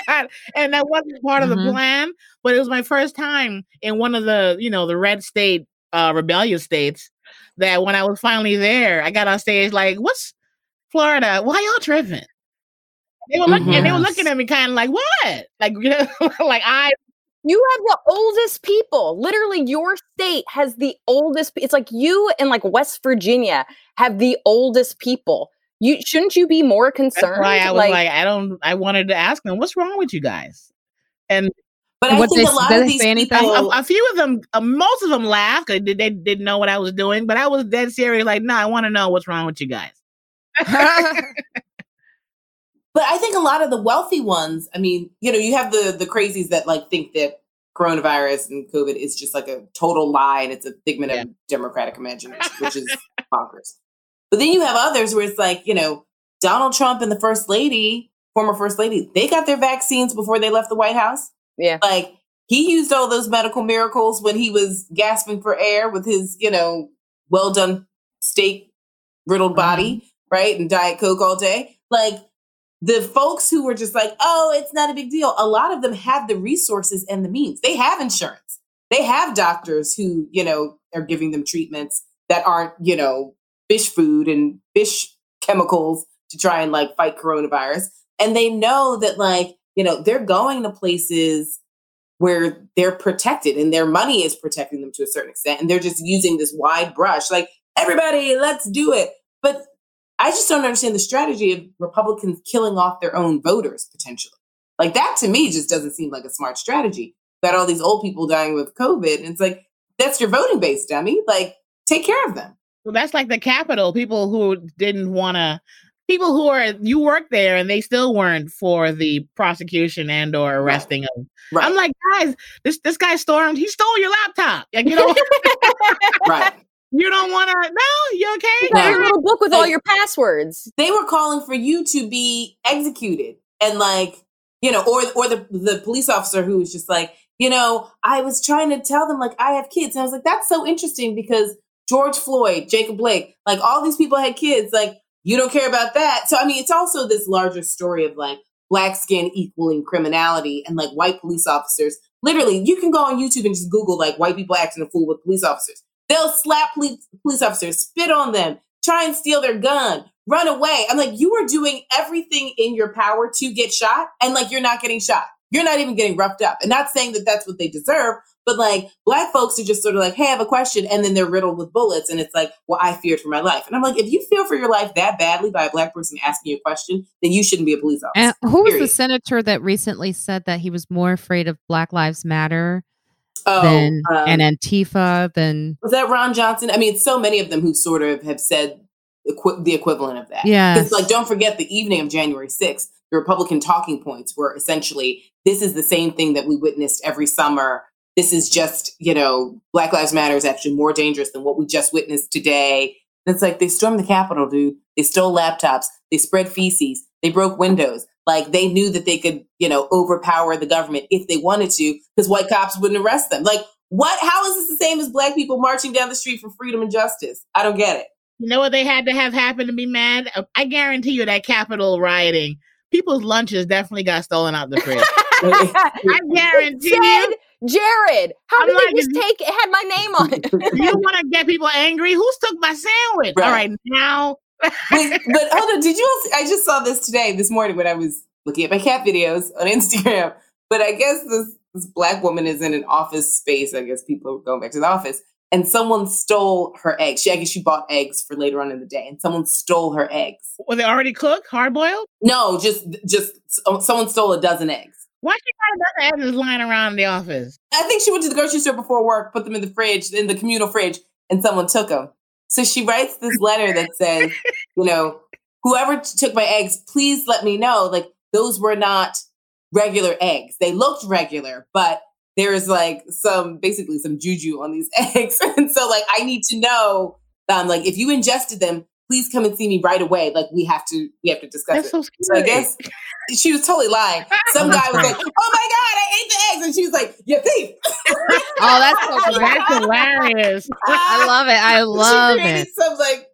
right. and that wasn't part of mm-hmm. the plan, but it was my first time in one of the, you know, the red state, uh, rebellious states. That when I was finally there, I got on stage like, "What's Florida? Why y'all tripping?" They were looking, mm-hmm. they were looking at me kind of like, "What?" Like, *laughs* you know, like I you have the oldest people. Literally, your state has the oldest. It's like you and like West Virginia have the oldest people. You shouldn't you be more concerned? That's why I was like, like, I don't. I wanted to ask them, what's wrong with you guys? And but I think they, a lot of these people, a, a, few of them, uh, most of them laughed. They, they didn't know what I was doing, but I was dead serious. Like, no, I want to know what's wrong with you guys. *laughs* but I think a lot of the wealthy ones. I mean, you know, you have the the crazies that like think that coronavirus and COVID is just like a total lie and it's a figment yeah. of Democratic imagination, which is *laughs* bonkers. But then you have others where it's like, you know, Donald Trump and the first lady, former first lady, they got their vaccines before they left the White House. Yeah. Like he used all those medical miracles when he was gasping for air with his, you know, well done steak riddled mm-hmm. body, right? And Diet Coke all day. Like the folks who were just like, oh, it's not a big deal. A lot of them have the resources and the means. They have insurance. They have doctors who, you know, are giving them treatments that aren't, you know, fish food and fish chemicals to try and like fight coronavirus. And they know that like, you know, they're going to places where they're protected and their money is protecting them to a certain extent. And they're just using this wide brush, like, everybody, let's do it. But I just don't understand the strategy of Republicans killing off their own voters potentially. Like that to me just doesn't seem like a smart strategy. Got all these old people dying with COVID. And it's like, that's your voting base, dummy. Like, take care of them. Well, that's like the Capitol. People who didn't want to, people who are you work there and they still weren't for the prosecution and or arresting right. them. Right. I'm like, guys, this this guy stormed. He stole your laptop. Like, you know, *laughs* right. *laughs* You don't want to? No, you okay? No. Your little book with like, all your passwords. They were calling for you to be executed, and like you know, or or the the police officer who was just like, you know, I was trying to tell them like I have kids, and I was like, that's so interesting because George Floyd, Jacob Blake, like all these people had kids. Like, you don't care about that. So, I mean, it's also this larger story of like black skin equaling criminality and like white police officers. Literally, you can go on YouTube and just Google like white people acting a fool with police officers. They'll slap police, police officers, spit on them, try and steal their gun, run away. I'm like, you are doing everything in your power to get shot, and like you're not getting shot. You're not even getting roughed up. And not saying that that's what they deserve, but like black folks are just sort of like, hey, I have a question. And then they're riddled with bullets. And it's like, well, I feared for my life. And I'm like, if you feel for your life that badly by a black person asking you a question, then you shouldn't be a police officer. And who period. was the senator that recently said that he was more afraid of Black Lives Matter oh, than um, and Antifa than was that Ron Johnson? I mean, so many of them who sort of have said equi- the equivalent of that. Yeah. Because like, don't forget the evening of January 6th, the Republican talking points were essentially this is the same thing that we witnessed every summer this is just, you know, Black Lives Matter is actually more dangerous than what we just witnessed today. And it's like they stormed the Capitol, dude. They stole laptops. They spread feces. They broke windows. Like they knew that they could, you know, overpower the government if they wanted to, because white cops wouldn't arrest them. Like, what? How is this the same as black people marching down the street for freedom and justice? I don't get it. You know what they had to have happen to be mad? Uh, I guarantee you that Capitol rioting, people's lunches definitely got stolen out the fridge. *laughs* I guarantee you. Jared, how I'm did like, they just take it? had my name on it? *laughs* you want to get people angry? Who's took my sandwich? Right. All right, now. but, but *laughs* hold on, did you? I just saw this today, this morning when I was looking at my cat videos on Instagram. But I guess this, this black woman is in an office space. I guess people are going back to the office, and someone stole her eggs. She, I guess she bought eggs for later on in the day, and someone stole her eggs. Were they already cooked, hard boiled? No, just just someone stole a dozen eggs. Why she got a dozen eggs lying around the office? I think she went to the grocery store before work, put them in the fridge, in the communal fridge, and someone took them. So she writes this letter that says, you know, whoever took my eggs, please let me know. Like those were not regular eggs. They looked regular, but there's like some basically some juju on these *laughs* eggs. and so like I need to know um like if you ingested them, please come and see me right away. Like we have to we have to discuss That's it. so So I guess she was totally lying. *laughs* Some guy was like, "Oh my god, I ate the eggs," and she was like, "You thief!" Oh, that's so. That's hilarious. I *laughs* love it. I love she created it. some like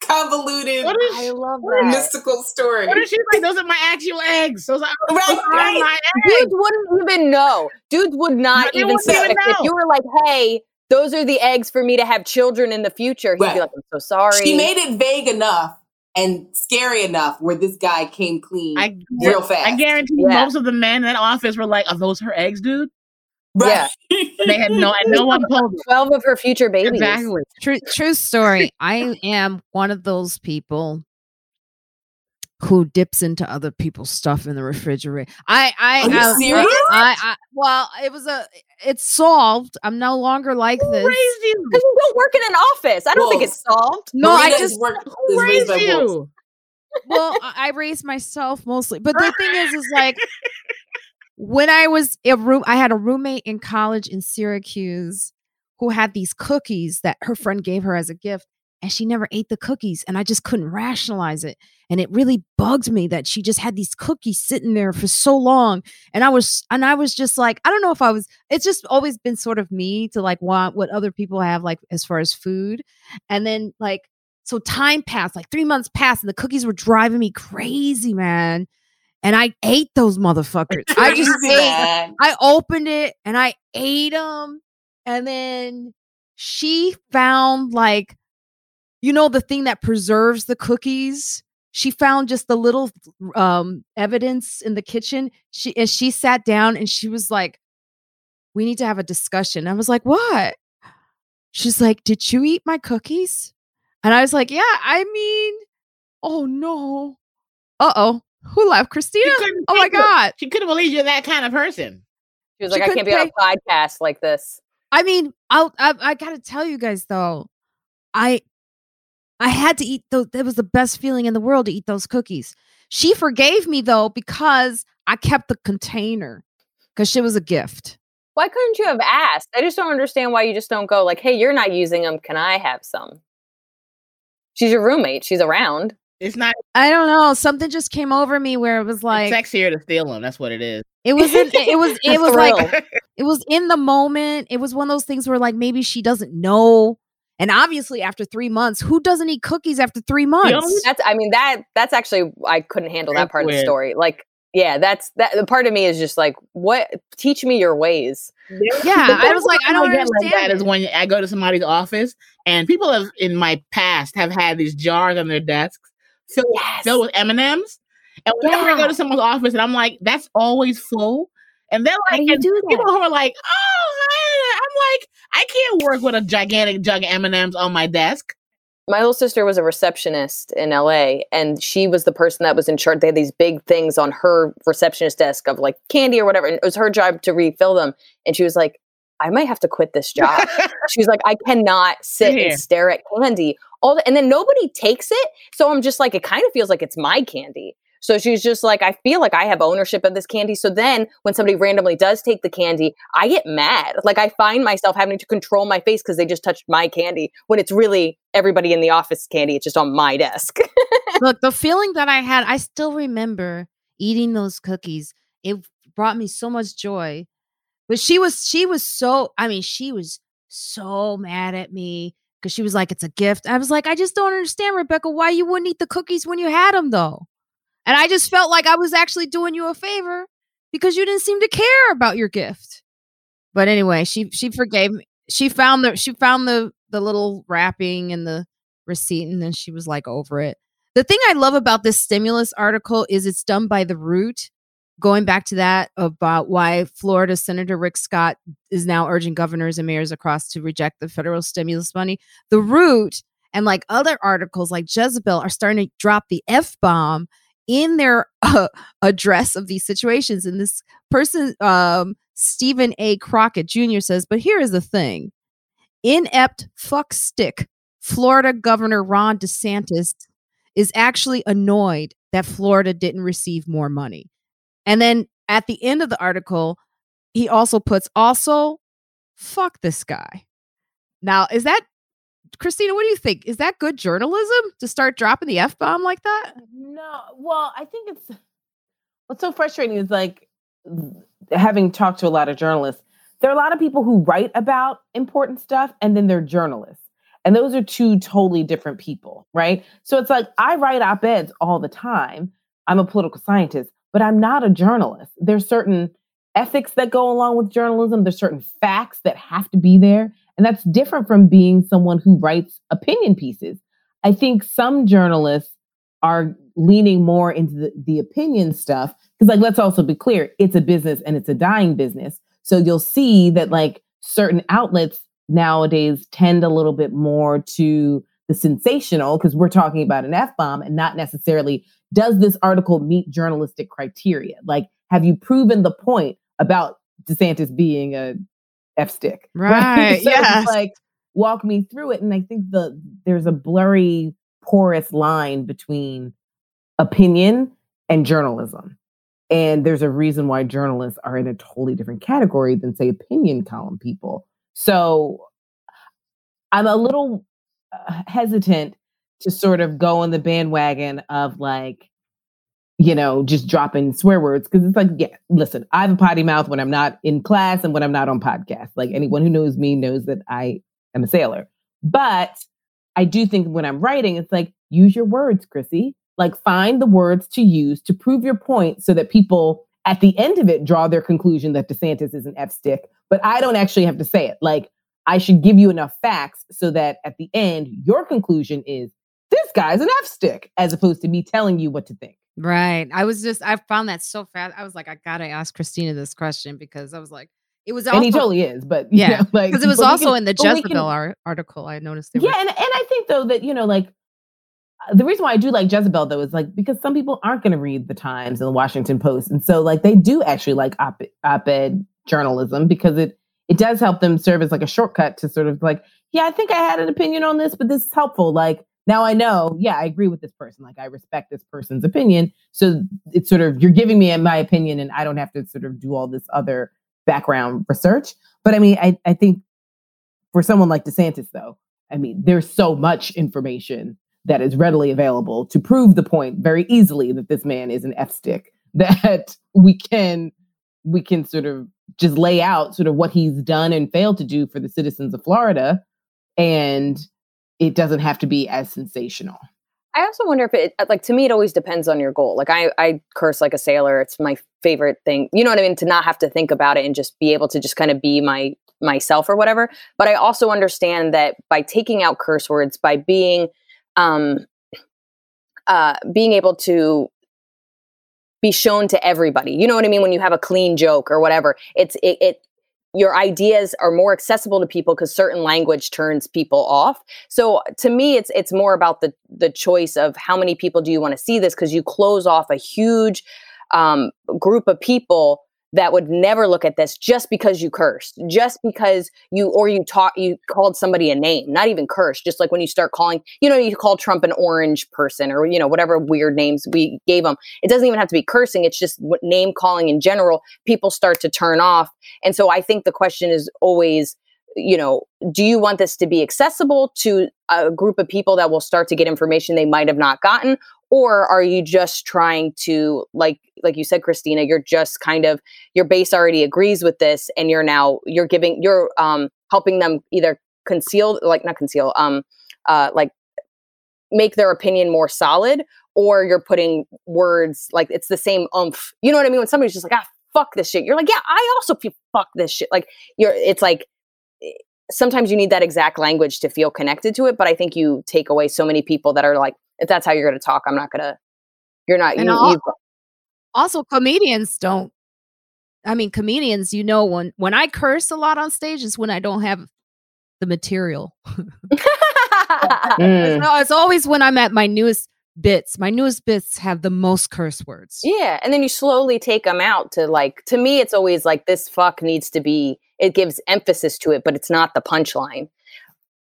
convoluted What is I love that. mystical story. What if she's like, those are my actual eggs? Those are, Right, those are right. my eggs. Dudes wouldn't even know. Dudes would not They even wouldn't even if, if know. you were like, "Hey, those are the eggs for me to have children in the future." He'd Right. be like, "I'm so sorry." She made it vague enough and scary enough where this guy came clean I, real fast. I guarantee Yeah. most of the men in that office were like, are those her eggs, dude? Right. *laughs* They had no, and no one told them. Twelve of her future babies. Exactly. True, true story. I am one of those people who dips into other people's stuff in the refrigerator. I, I, Are you I- serious? I, I, well, it was a, it's solved. I'm no longer like Who this. raised you? Because you don't work in an office. I don't think it's solved. No, I just, work Who is raised raised you? well, I I raised myself mostly. But the thing is, is like *laughs* when I was a room, I had a roommate in college in Syracuse who had these cookies that her friend gave her as a gift, and she never ate the cookies, and I just couldn't rationalize it, and it really bugged me that she just had these cookies sitting there for so long, and I was, and I was just like, I don't know if I was. It's just always been sort of me to like want what other people have, like as far as food, and then like so time passed, like three months passed, and the cookies were driving me crazy, man. And I ate those motherfuckers. *laughs* I just ate. I opened it and I ate them. And then she found like, you know, the thing that preserves the cookies. She found just the little um evidence in the kitchen. She and she sat down and she was like, "We need to have a discussion." I was like, "What?" She's like, "Did you eat my cookies?" And I was like, "Yeah, I mean, oh no. Uh-oh. Who left? Christina? Oh my take it. god. She couldn't believe you're that kind of person. She was She like, "I can't be on a podcast like this." I mean, I'll, I I gotta tell you guys though, I I had to eat those. That was the best feeling in the world to eat those cookies. She forgave me though because I kept the container because she was a gift. Why couldn't you have asked? I just don't understand why you just don't go like, "Hey, you're not using them. Can I have some?" She's your roommate. She's around. It's not I don't know. Something just came over me where it was like it's sexier to steal them. That's what it is. it was in, it was *laughs* it The was like it was in the moment. It was one of those things where like maybe she doesn't know. And obviously after three months, who doesn't eat cookies after three months? That's. I mean that. That's actually. I couldn't handle that That's part of the story. Like, yeah, that's that. The part of me is just like, what? Teach me your ways. Yeah, *laughs* I was like, I don't get like understand that is when I go to somebody's office and people have in my past have had these jars on their desks filled, Yes. filled with M and M's. And whenever I go to someone's office and I'm like, that's always full. And they're How like, do you and do that? people who are like, oh, hi. I'm like, I can't work with a gigantic jug of M and M's on my desk. my little sister was a receptionist in LA and she was the person that was in charge. They had these big things on her receptionist desk of like candy or whatever. And it was her job to refill them. And she was like, I might have to quit this job. *laughs* she was like, I cannot sit and stare at candy all the, and then nobody takes it. So I'm just like, it kind of feels like it's my candy. So she's just like, I feel like I have ownership of this candy. So then when somebody randomly does take the candy, I get mad. Like I find myself having to control my face because they just touched my candy when it's really everybody in the office candy. It's just on my desk. *laughs* Look, the feeling that I had, I still remember eating those cookies. It brought me so much joy. But she was she was so I mean, she was so mad at me because she was like, it's a gift. I was like, I just don't understand, Rebecca, why you wouldn't eat the cookies when you had them though. And I just felt like I was actually doing you a favor because you didn't seem to care about your gift. But anyway, she she forgave me. She found the she found the the little wrapping and the receipt and then she was like over it. The thing I love about this stimulus article is it's done by The Root, going back to that about why Florida Senator Rick Scott is now urging governors and mayors across to reject the federal stimulus money. The root and like other articles like Jezebel are starting to drop the F bomb in their uh, address of these situations. And this person, um, Stephen A. Crockett Jr., says, But here is the thing inept fuck stick Florida Governor Ron DeSantis is actually annoyed that Florida didn't receive more money. And then at the end of the article, he also puts also fuck this guy. Now, is that Christina, what do you think? Is that good journalism to start dropping the F bomb like that? No. Well, I think it's what's so frustrating is like having talked to a lot of journalists, there are a lot of people who write about important stuff and then they're journalists. And those are two totally different people, right? So it's like I write op eds all the time. I'm a political scientist, but I'm not a journalist. There's certain ethics that go along with journalism, there's certain facts that have to be there. And that's different from being someone who writes opinion pieces. I think some journalists are leaning more into the, the opinion stuff because, like, let's also be clear it's a business and it's a dying business. So you'll see that, like, certain outlets nowadays tend a little bit more to the sensational because we're talking about an F bomb and not necessarily does this article meet journalistic criteria? Like, have you proven the point about DeSantis being a F stick. Right. *laughs* right? so yes. like walk me through it. And I think the there's a blurry, porous line between opinion and journalism. And there's a reason why journalists are in a totally different category than, say, opinion column people. So I'm a little uh, hesitant to sort of go on the bandwagon of like, you know, just dropping swear words because it's like, yeah, listen, I have a potty mouth when I'm not in class and when I'm not on podcast. Like anyone who knows me knows that I am a sailor. But I do think when I'm writing, it's like, use your words, Chrissy. Like find the words to use to prove your point so that people at the end of it draw their conclusion that DeSantis is an F stick. But I don't actually have to say it. Like I should give you enough facts so that at the end, your conclusion is this guy's an F stick, as opposed to me telling you what to think. Right. I was just I found that so fast. I was like, I gotta ask Christina this question because I was like, it was also, and he totally is, but *laughs* yeah, because like, it was also can, in the Jezebel can, article. I noticed. Yeah, were- and and I think though that you know like uh, the reason why I do like Jezebel though is like because some people aren't going to read the Times and the Washington Post, and so like they do actually like op op-ed journalism because it it does help them serve as like a shortcut to sort of like yeah I think I had an opinion on this, but this is helpful. Like now I know, yeah, I agree with this person. Like I respect this person's opinion. So it's sort of you're giving me my opinion and I don't have to sort of do all this other background research. But I mean, I, I think for someone like DeSantis, though, I mean, there's so much information that is readily available to prove the point very easily that this man is an F stick *laughs* that we can we can sort of just lay out sort of what he's done and failed to do for the citizens of Florida and it doesn't have to be as sensational. I also wonder if it like to me it always depends on your goal. Like I I curse like a sailor. It's my favorite thing. You know what I mean? To not have to think about it and just be able to just kind of be my myself or whatever. But I also understand that by taking out curse words, by being um uh being able to be shown to everybody. You know what I mean? When you have a clean joke or whatever, it's it, it your ideas are more accessible to people because certain language turns people off. So to me, it's it's more about the the choice of how many people do you want to see this because you close off a huge um, group of people that would never look at this just because you cursed, just because you or you taught you called somebody a name, not even cursed, just like when you start calling, you know, you call Trump an orange person or you know whatever weird names we gave him. It doesn't even have to be cursing; it's just name calling in general. People start to turn off, and so I think the question is always you know, do you want this to be accessible to a group of people that will start to get information they might have not gotten, or are you just trying to like like you said christina you're just kind of your base already agrees with this and you're now you're giving you're um helping them either conceal like not conceal um uh like make their opinion more solid or you're putting words like it's the same umph you know what i mean? When somebody's just like ah fuck this shit. You're like yeah i also feel fuck this shit. Like you're it's like eh, sometimes you need that exact language to feel connected to it but i think you take away so many people that are like if that's how you're going to talk, I'm not going to. You're not. You, all, Also, comedians don't. I mean, comedians, you know, when when I curse a lot on stage is when I don't have the material. *laughs* Mm. No, it's always when I'm at my newest bits. My newest bits have the most curse words. Yeah, and then you slowly take them out to like. To me, it's always like this fuck needs to be. It gives emphasis to it, but it's not the punchline.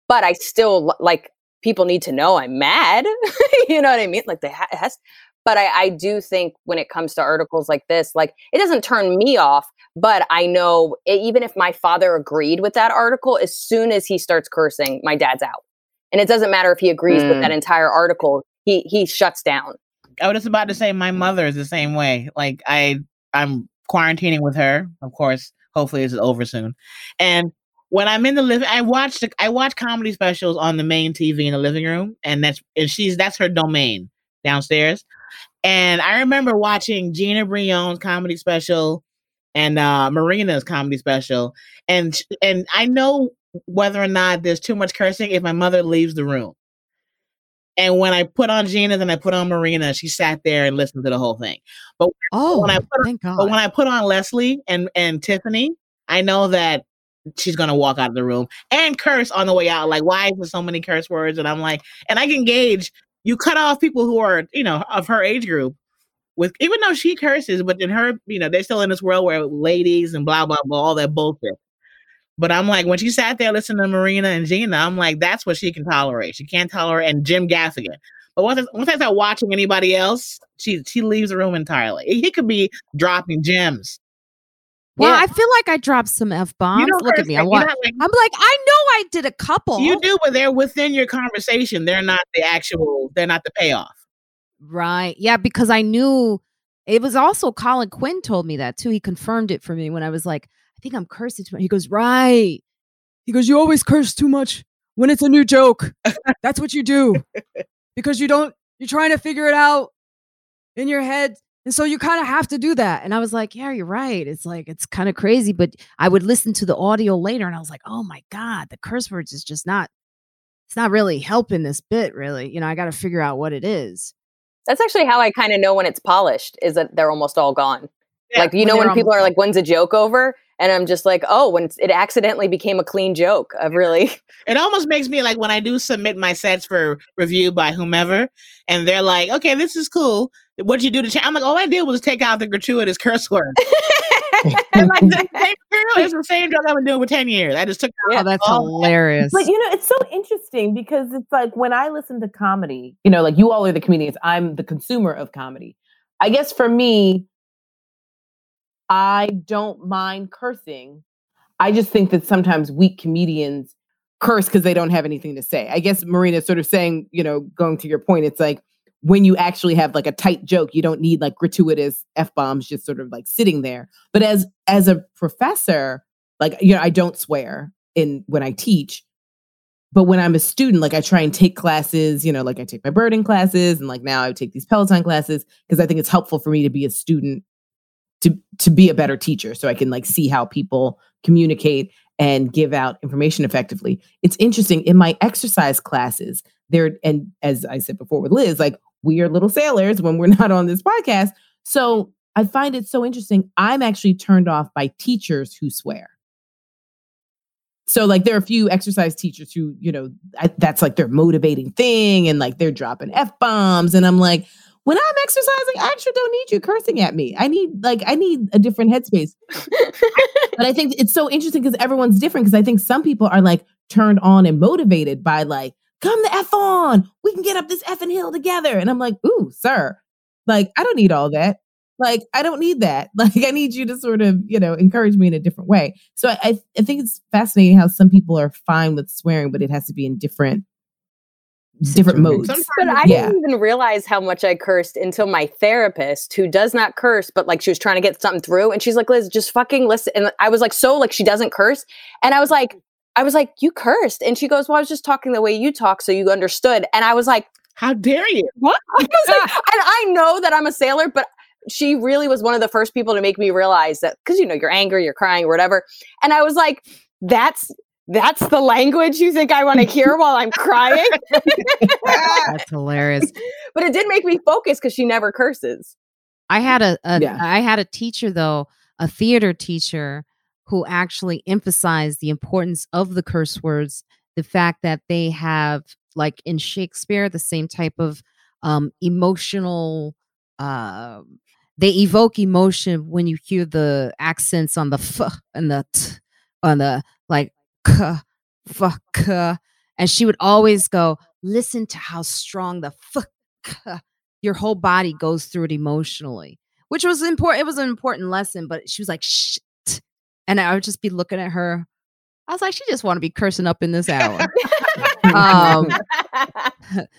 But I still like people need to know I'm mad. *laughs* you know what I mean? Like they ha- has. But I, I do think when it comes to articles like this, like it doesn't turn me off. But I know e- even if my father agreed with that article, as soon as he starts cursing, my dad's out. And it doesn't matter if he agrees with Mm. that entire article. He he shuts down. I was just about to say my mother is the same way. Like I I'm quarantining with her. Of course, hopefully it's over soon. And when I'm in the living, I watch the, I watch comedy specials on the main TV in the living room, and that's and she's that's her domain downstairs. And I remember watching Gina Brillon's comedy special and uh Marina's comedy special, and and I know whether or not there's too much cursing if my mother leaves the room. And when I put on Gina's and I put on Marina, she sat there and listened to the whole thing. But oh, when I put- thank God. But when I put on Leslie and and Tiffany, I know that she's gonna walk out of the room and curse on the way out. Like, why is there so many curse words? And I'm like, and I can gauge. You cut off people who are, you know, of her age group. With even though she curses, but in her, you know, they're still in this world where ladies and blah blah blah, all that bullshit. But I'm like, when she sat there listening to Marina and Gina, I'm like, that's what she can tolerate. She can't tolerate and Jim Gaffigan. But once I, once I start watching anybody else, she she leaves the room entirely. He could be dropping gems. Well, Yeah. I feel like I dropped some f bombs. Look at me. I you're wa- not like- I'm like, I know I did a couple. You do, but they're within your conversation. They're not the actual. They're not the payoff. Right. Yeah, because I knew it was also Colin Quinn told me that too. He confirmed it for me when I was like, I think I'm cursing too much. He goes, Right. He goes, You always curse too much when it's a new joke. That's what you do. Because you don't, you're trying to figure it out in your head. And so you kind of have to do that. And I was like, Yeah, you're right. It's like, it's kind of crazy. But I would listen to the audio later and I was like, Oh my God, the curse words is just not, it's not really helping this bit, really. You know, I got to figure out what it is. That's actually how I kind of know when it's polished is that they're almost all gone. Yeah, like you when know when people almost are like, "When's a joke over?" And I'm just like, "Oh, when it accidentally became a clean joke." I've really *laughs* It almost makes me like when I do submit my sets for review by whomever, and they're like, "Okay, this is cool. What'd you do to change?" I'm like, "All I did was take out the gratuitous curse word." *laughs* and like, the *laughs* same girl, it's the same joke I've been doing for ten years. I just took Yeah. Oh, that's all- hilarious. But you know, it's so interesting because it's like when I listen to comedy, you know, like you all are the comedians, I'm the consumer of comedy. I guess for me, I don't mind cursing. I just think that sometimes weak comedians curse because they don't have anything to say. I guess Marina sort of saying, you know, going to your point, it's like when you actually have like a tight joke, you don't need like gratuitous f bombs just sort of like sitting there. But as as a professor, like you know, I don't swear in when I teach, but when I'm a student, like I try and take classes, you know, like I take my birding classes and like now I take these Peloton classes because I think it's helpful for me to be a student to to be a better teacher so I can like see how people communicate and give out information effectively. It's interesting in my exercise classes, there and as I said before with Liz, like we are little sailors when we're *laughs* not on this podcast. So I find it so interesting. I'm actually turned off by teachers who swear. So like there are a few exercise teachers who, you know, I, that's like their motivating thing and like they're dropping F bombs and I'm like, when I'm exercising, I actually don't need you cursing at me. I need like I need a different headspace. *laughs* but I think it's so interesting because everyone's different because I think some people are like turned on and motivated by like, come the F on. We can get up this effing hill together. And I'm like, ooh, sir, like I don't need all that. Like I don't need that. *laughs* Like I need you to sort of, you know, encourage me in a different way. So I, I, I think it's fascinating how some people are fine with swearing, but it has to be in different different modes. Sometimes But I Yeah. didn't even realize how much I cursed until my therapist, who does not curse, but like she was trying to get something through, and she's like, "Liz, just fucking listen." And I was like, "So like she doesn't curse," and I was like, "I was like, you cursed," and she goes, "Well, I was just talking the way you talk, so you understood." And I was like, How dare you? "What?" *laughs* I was like, *laughs* and I know that I'm a sailor, but she really was one of the first people to make me realize that because you know you're angry, you're crying, or whatever, and I was like, "That's." That's the language you think I want to *laughs* hear while I'm crying? *laughs* That's hilarious. *laughs* but it did make me focus because she never curses. I had a, a yeah. I had a teacher though, a theater teacher who actually emphasized the importance of the curse words, the fact that they have like in Shakespeare the same type of um emotional uh they evoke emotion when you hear the accents on the f and the t on the like k fuck and she would always go listen to how strong the fuck your whole body goes through it emotionally which was important it was an important lesson but she was like shh and i would just be looking at her. I was like she just want to be cursing up in this hour. *laughs* Um,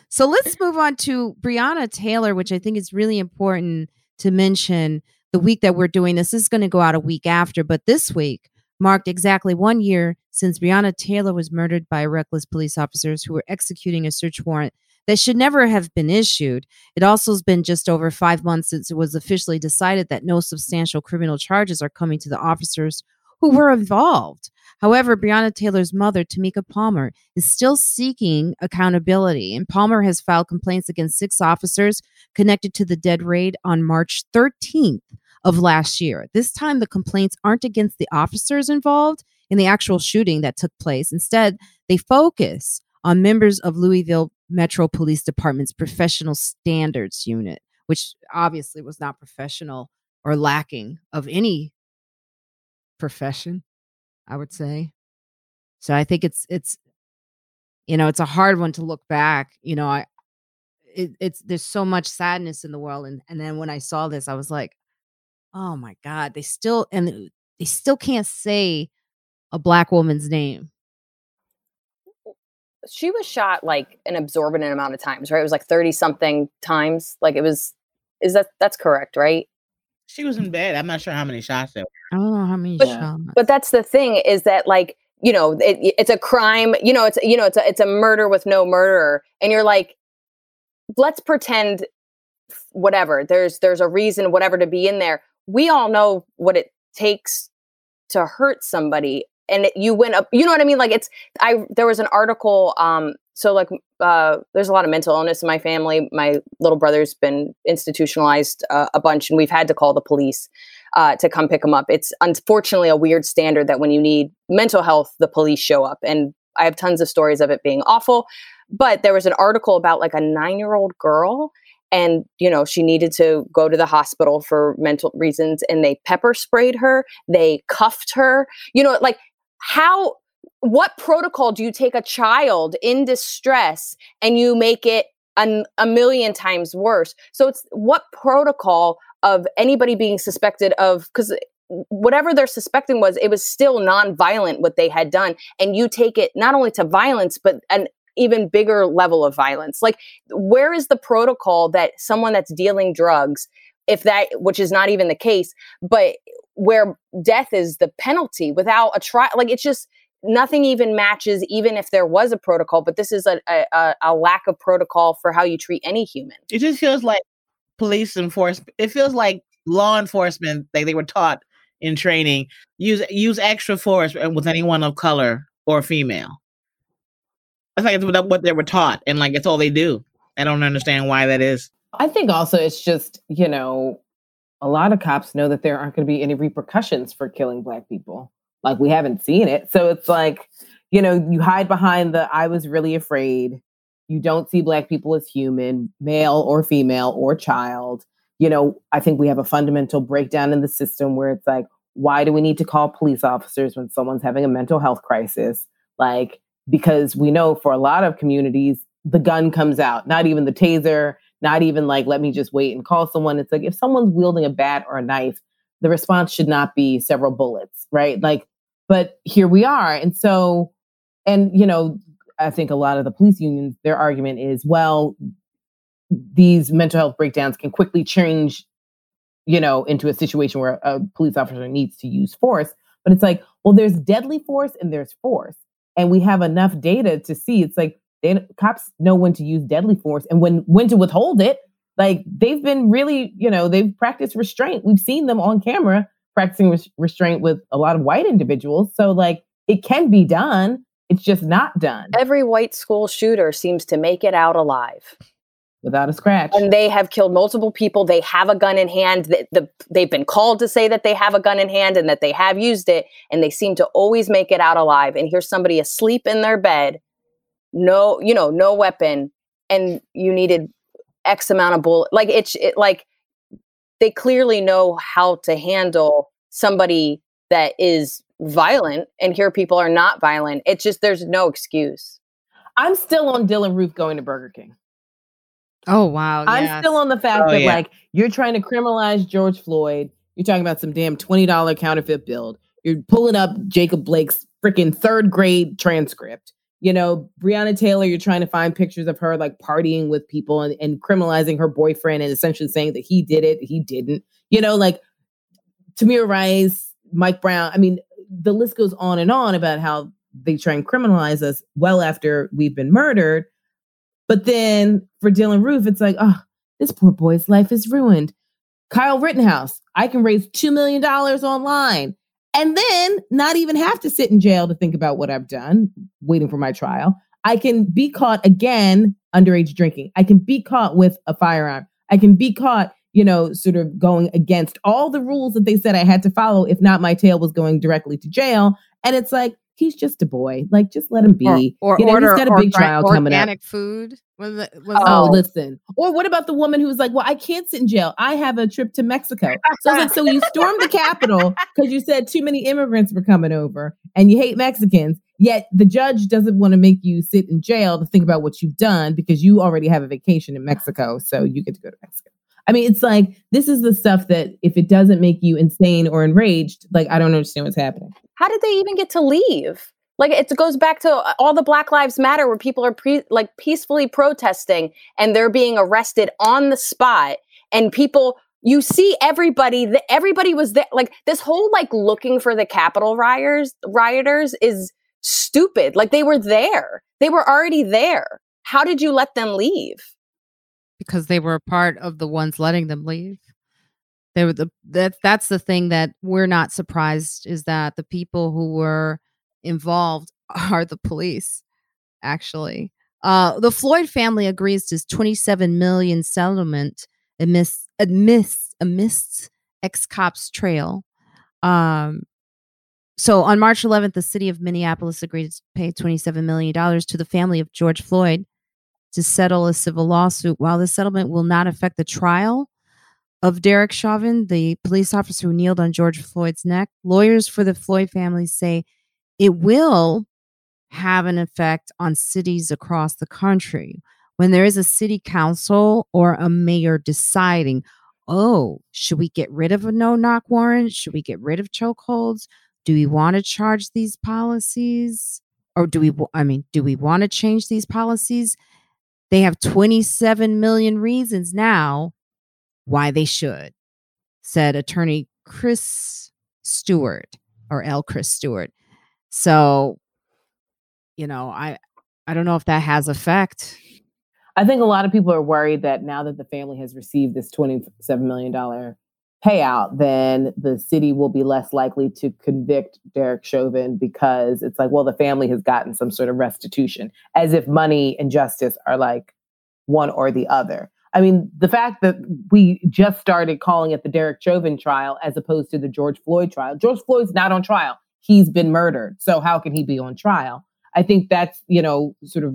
so let's move on to Breonna taylor which i think is really important to mention the week that we're doing this, this is going to go out a week after but this week marked exactly one year since breonna taylor was murdered by reckless police officers who were executing a search warrant that should never have been issued. It also has been just over five months since it was officially decided that no substantial criminal charges are coming to the officers who were involved. However, Breonna Taylor's mother, Tamika Palmer, is still seeking accountability, and Palmer has filed complaints against six officers connected to the dead raid on March 13th of last year. This time, the complaints aren't against the officers involved in the actual shooting that took place. Instead, they focus on members of Louisville Metro Police Department's Professional Standards Unit, which obviously was not professional or lacking of any profession, I would say. So I think it's it's you know, it's a hard one to look back. You know, I it, it's there's so much sadness in the world and and then when I saw this I was like, "Oh my god, they still and they still can't say a black woman's name she was shot like an absorbent amount of times, right? It was like 30 something times. Like it was is that that's correct, right? She was in bed. I'm not sure how many shots there. I don't know how many but, shots. But that's the thing is that like, you know, it, it's a crime, you know, it's you know, it's a, it's a murder with no murderer and you're like let's pretend whatever. There's there's a reason whatever to be in there. We all know what it takes to hurt somebody and it, you went up you know what i mean? Like it's i there was an article um so like uh there's a lot of mental illness in my family. My little brother's been institutionalized uh, a bunch and we've had to call the police uh, to come pick him up. It's unfortunately a weird standard that when you need mental health the police show up and i have tons of stories of it being awful but there was an article about like a nine year old girl and you know she needed to go to the hospital for mental reasons and they pepper sprayed her they cuffed her you know like how what protocol do you take a child in distress and you make it an, a million times worse? So it's what protocol of anybody being suspected of because eh, whatever they're suspecting was it was still non-violent what they had done and you take it not only to violence but an even bigger level of violence like where is the protocol that someone that's dealing drugs if that which is not even the case but where death is the penalty without a trial. Like it's just nothing even matches, even if there was a protocol. But this is a, a, a lack of protocol for how you treat any human. It just feels like police enforcement. It feels like law enforcement. They they were taught in training use use extra force uh, with anyone of color or female. I think it's what they were taught, and like it's all they do. I don't understand why that is. I think also it's just you know a lot of cops know that there aren't going to be any repercussions for killing black people. Like we haven't seen it. So it's like, you know, you hide behind the I was really afraid. You don't see black people as human, male or female or child. You know, I think we have a fundamental breakdown in the system where it's like, why do we need to call police officers when someone's having a mental health crisis? Like, because we know for a lot of communities, the gun comes out, not even the taser, not even like, let me just wait and call someone. It's like if someone's wielding a bat or a knife, the response should not be several bullets, right? Like, but here we are. And so, and, you know, I think a lot of the police unions, their argument is, well, these mental health breakdowns can quickly change, you know, into a situation where a police officer needs to use force. But it's like, well, there's deadly force and there's force. And we have enough data to see it's like they cops know when to use deadly force and when when to withhold it. Like they've been really, you know, they've practiced restraint. We've seen them on camera practicing res- restraint with a lot of white individuals. So like it can be done. It's just not done. Every white school shooter seems to make it out alive. Without a scratch. And they have killed multiple people. They have a gun in hand. The, the, they've been called to say that they have a gun in hand and that they have used it, and they seem to always make it out alive. And here's somebody asleep in their bed, no, you know, no weapon, and you needed X amount of bullet. Like it's it, like they clearly know how to handle somebody that is violent, and here people are not violent. It's just there's no excuse. I'm still on Dylann Roof going to Burger King. Oh wow! I'm yes. still on the fact Oh, that yeah. like you're trying to criminalize George Floyd. You're talking about some damn twenty dollar counterfeit bill. You're pulling up Jacob Blake's freaking third grade transcript. You know, Breonna Taylor. You're trying to find pictures of her like partying with people and, and criminalizing her boyfriend and essentially saying that he did it, he didn't. You know, like Tamir Rice, Mike Brown. I mean, the list goes on and on about how they try and criminalize us well after we've been murdered. But then for Dylann Roof, it's like, oh, this poor boy's life is ruined. Kyle Rittenhouse, I can raise $2 million online and then not even have to sit in jail to think about what I've done, waiting for my trial. I can be caught again underage drinking. I can be caught with a firearm. I can be caught, you know, sort of going against all the rules that they said I had to follow. If not, my tail was going directly to jail. And it's like, he's just a boy. Like, just let him be. or, or you know, order he's got a big trial coming up. organic food. Was it, was Oh, Oh. listen. Or what about the woman who's like, well, I can't sit in jail. I have a trip to Mexico. So like, so you stormed the Capitol *laughs* because you said too many immigrants were coming over and you hate Mexicans. Yet the judge doesn't want to make you sit in jail to think about what you've done because you already have a vacation in Mexico. So you get to go to Mexico. I mean, it's like, this is the stuff that if it doesn't make you insane or enraged, like, I don't understand what's happening. How did they even get to leave? Like it goes back to uh, all the Black Lives Matter where people are pre- like peacefully protesting and they're being arrested on the spot and people you see everybody that everybody was there like this whole like looking for the Capitol rioters rioters is stupid. Like they were there. They were already there. How did you let them leave? because they were a part of the ones letting them leave. They were the that that's the thing that we're not surprised is that the people who were involved *laughs* are the police. Actually, uh, the Floyd family agrees to 27 million settlement amidst amidst amidst ex cops trail. Um, so on March 11th, the city of Minneapolis agreed to pay 27 million dollars to the family of George Floyd to settle a civil lawsuit. While the settlement will not affect the trial of Derek Chauvin, the police officer who kneeled on George Floyd's neck, lawyers for the Floyd family say it will have an effect on cities across the country. When there is a city council or a mayor deciding, oh, should we get rid of a no knock warrant? Should we get rid of chokeholds? Do we want to charge these policies? Or do we, I mean, do we want to change these policies? They have 27 million reasons now why they should, said attorney Chris Stewart or L. Chris Stewart. So, you know, I I don't know if that has effect. I think a lot of people are worried that now that the family has received this $27 million payout, then the city will be less likely to convict Derek Chauvin because it's like, well, the family has gotten some sort of restitution, as if money and justice are like one or the other. I mean, the fact that we just started calling it the Derek Chauvin trial as opposed to the George Floyd trial. George Floyd's not on trial. He's been murdered. So how can he be on trial? I think that's, you know, sort of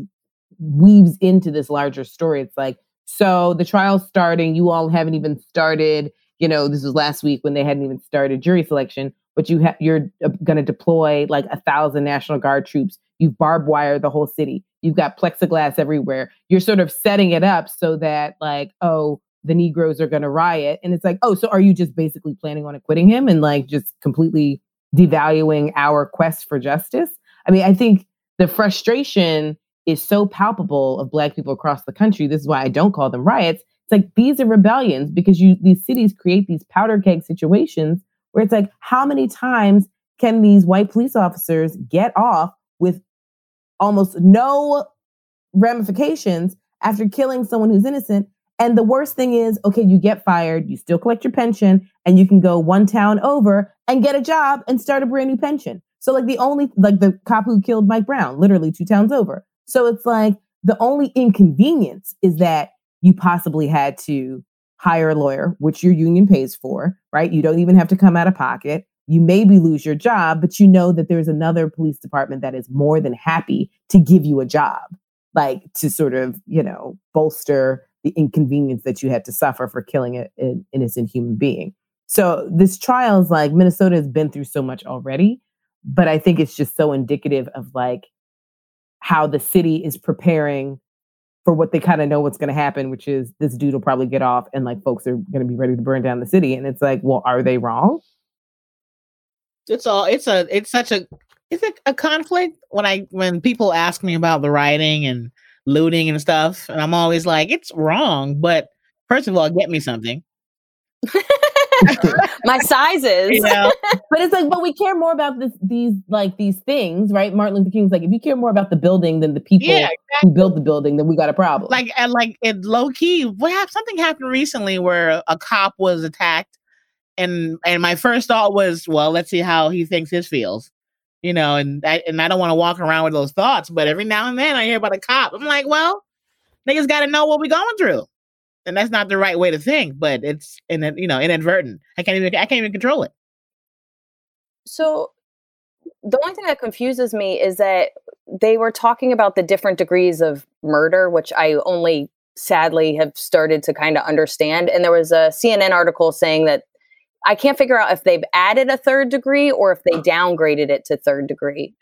weaves into this larger story. It's like, so the trial's starting. You all haven't even started. You know, this was last week when they hadn't even started jury selection. But you ha- you're uh, going to deploy like a thousand National Guard troops. You've barbed wired the whole city. You've got plexiglass everywhere. You're sort of setting it up so that like, oh, the Negroes are going to riot, and it's like, oh, so are you just basically planning on acquitting him and like just completely devaluing our quest for justice? I mean, I think the frustration is so palpable of black people across the country. This is why I don't call them riots. It's like these are rebellions because you these cities create these powder keg situations where it's like, how many times can these white police officers get off with almost no ramifications after killing someone who's innocent? And the worst thing is, okay, you get fired, you still collect your pension, and you can go one town over and get a job and start a brand new pension. So, like, the only, like, the cop who killed Mike Brown, literally two towns over. So, it's like the only inconvenience is that you possibly had to hire a lawyer, which your union pays for, right? You don't even have to come out of pocket. You maybe lose your job, but you know that there's another police department that is more than happy to give you a job, like to sort of, you know, bolster the inconvenience that you had to suffer for killing an innocent human being. So this trial is like Minnesota has been through so much already, but I think it's just so indicative of like how the city is preparing for what they kind of know what's going to happen, which is this dude will probably get off and like folks are going to be ready to burn down the city. And it's like, well, are they wrong? It's all, it's a, it's such a, is it a conflict when I, when people ask me about the rioting and looting and stuff, and I'm always like, it's wrong, but first of all, get me something. *laughs* my sizes. You know? *laughs* but it's like, but we care more about this, these like these things, right? Martin Luther King's like, if you care more about the building than the people yeah, exactly. who built the building, then we got a problem. Like, and like it low key. What happened? Something happened recently where a cop was attacked, and and my first thought was, well, let's see how he thinks this feels. You know, and I, and I don't want to walk around with those thoughts, but every now and then I hear about a cop. I'm like, well, niggas got to know what we're going through and that's not the right way to think, but it's in you know inadvertent. I can't even I can't even control it. So the only thing that confuses me is that they were talking about the different degrees of murder, which I only sadly have started to kind of understand. And there was a CNN article saying that I can't figure out if they've added a third degree or if they downgraded it to third degree.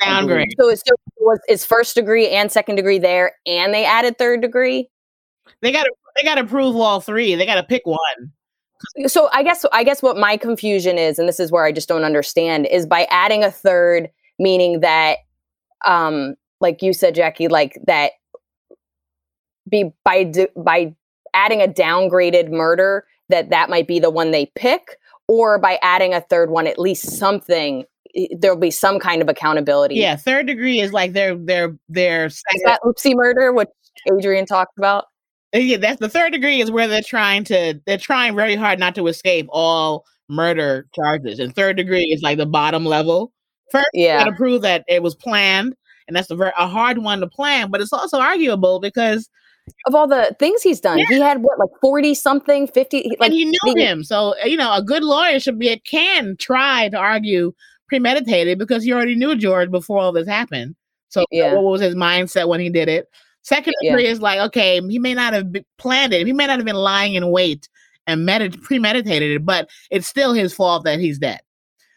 downgrade. So it's, was is first degree and second degree there, and they added third degree. They got to they got to prove all three. They got to pick one. So I guess I guess what my confusion is, and this is where I just don't understand, is by adding a third, meaning that, um, like you said, Jackie, like that, be by by adding a downgraded murder, that that might be the one they pick, or by adding a third one, at least something there'll be some kind of accountability. Yeah, third degree is like their their their. Is that oopsie murder, which Adrienne talked about? Uh, yeah, that's the third degree is where they're trying to they're trying very hard not to escape all murder charges. And third degree is like the bottom level. First, yeah. you got to prove that it was planned, and that's a very a hard one to plan. But it's also arguable because of all the things he's done, yeah. he had what like forty something, fifty. Like and he knew he, him, so you know a good lawyer should be it can try to argue premeditated because he already knew George before all this happened. So yeah. what was his mindset when he did it? Second degree yeah. is like, okay, he may not have planned it. He may not have been lying in wait and medit- premeditated it, but it's still his fault that he's dead.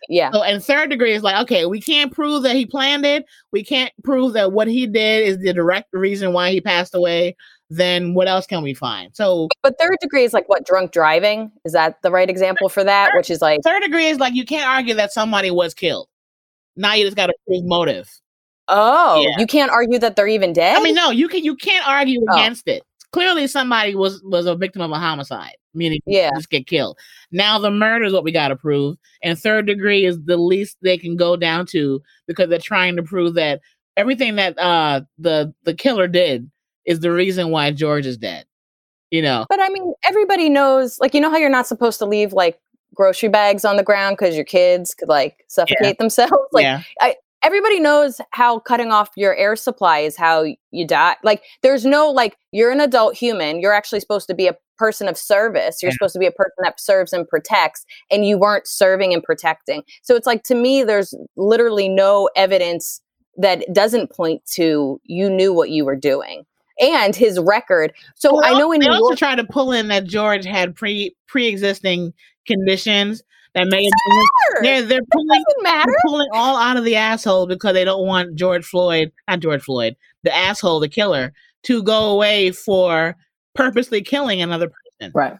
Yeah. So, and third degree is like, okay, we can't prove that he planned it. We can't prove that what he did is the direct reason why he passed away. Then what else can we find? So, but third degree is like what drunk driving is that the right example for that? Third, Which is like third degree is like you can't argue that somebody was killed. Now you just got to prove motive. Oh, yeah. you can't argue that they're even dead. I mean, no, you can. You can't argue oh. against it. Clearly, somebody was was a victim of a homicide, meaning yeah, just get killed. Now, the murder is what we got to prove, and third degree is the least they can go down to because they're trying to prove that everything that uh the the killer did is the reason why George is dead. You know, but I mean, everybody knows, like, you know how you're not supposed to leave like grocery bags on the ground because your kids could like suffocate yeah. themselves. *laughs* Like, yeah. I, everybody knows how cutting off your air supply is how you die. Like there's no like you're an adult human. You're actually supposed to be a person of service. You're yeah. supposed to be a person that serves and protects and you weren't serving and protecting. So it's like to me there's literally no evidence that doesn't point to you knew what you were doing and his record. So well, I know in New York, also try to pull in that George had pre pre existing conditions that may have they're they're pulling, they're pulling all out of the asshole because they don't want George Floyd, not George Floyd, the asshole, the killer, to go away for purposely killing another person. Right.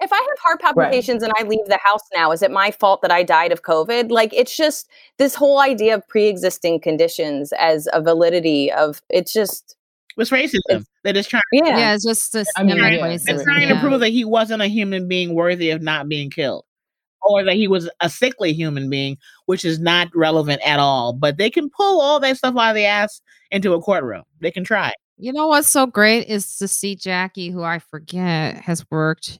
If I have heart palpitations right. and I leave the house now, is it my fault that I died of COVID? Like it's just this whole idea of pre-existing conditions as a validity of it's just it's racism. that is trying. Yeah, yeah it's just this. I mean, yeah. They're trying yeah. to prove that he wasn't a human being worthy of not being killed or that he was a sickly human being, which is not relevant at all. But they can pull all that stuff out of the ass into a courtroom. They can try. You know what's so great is to see Jackie, who I forget has worked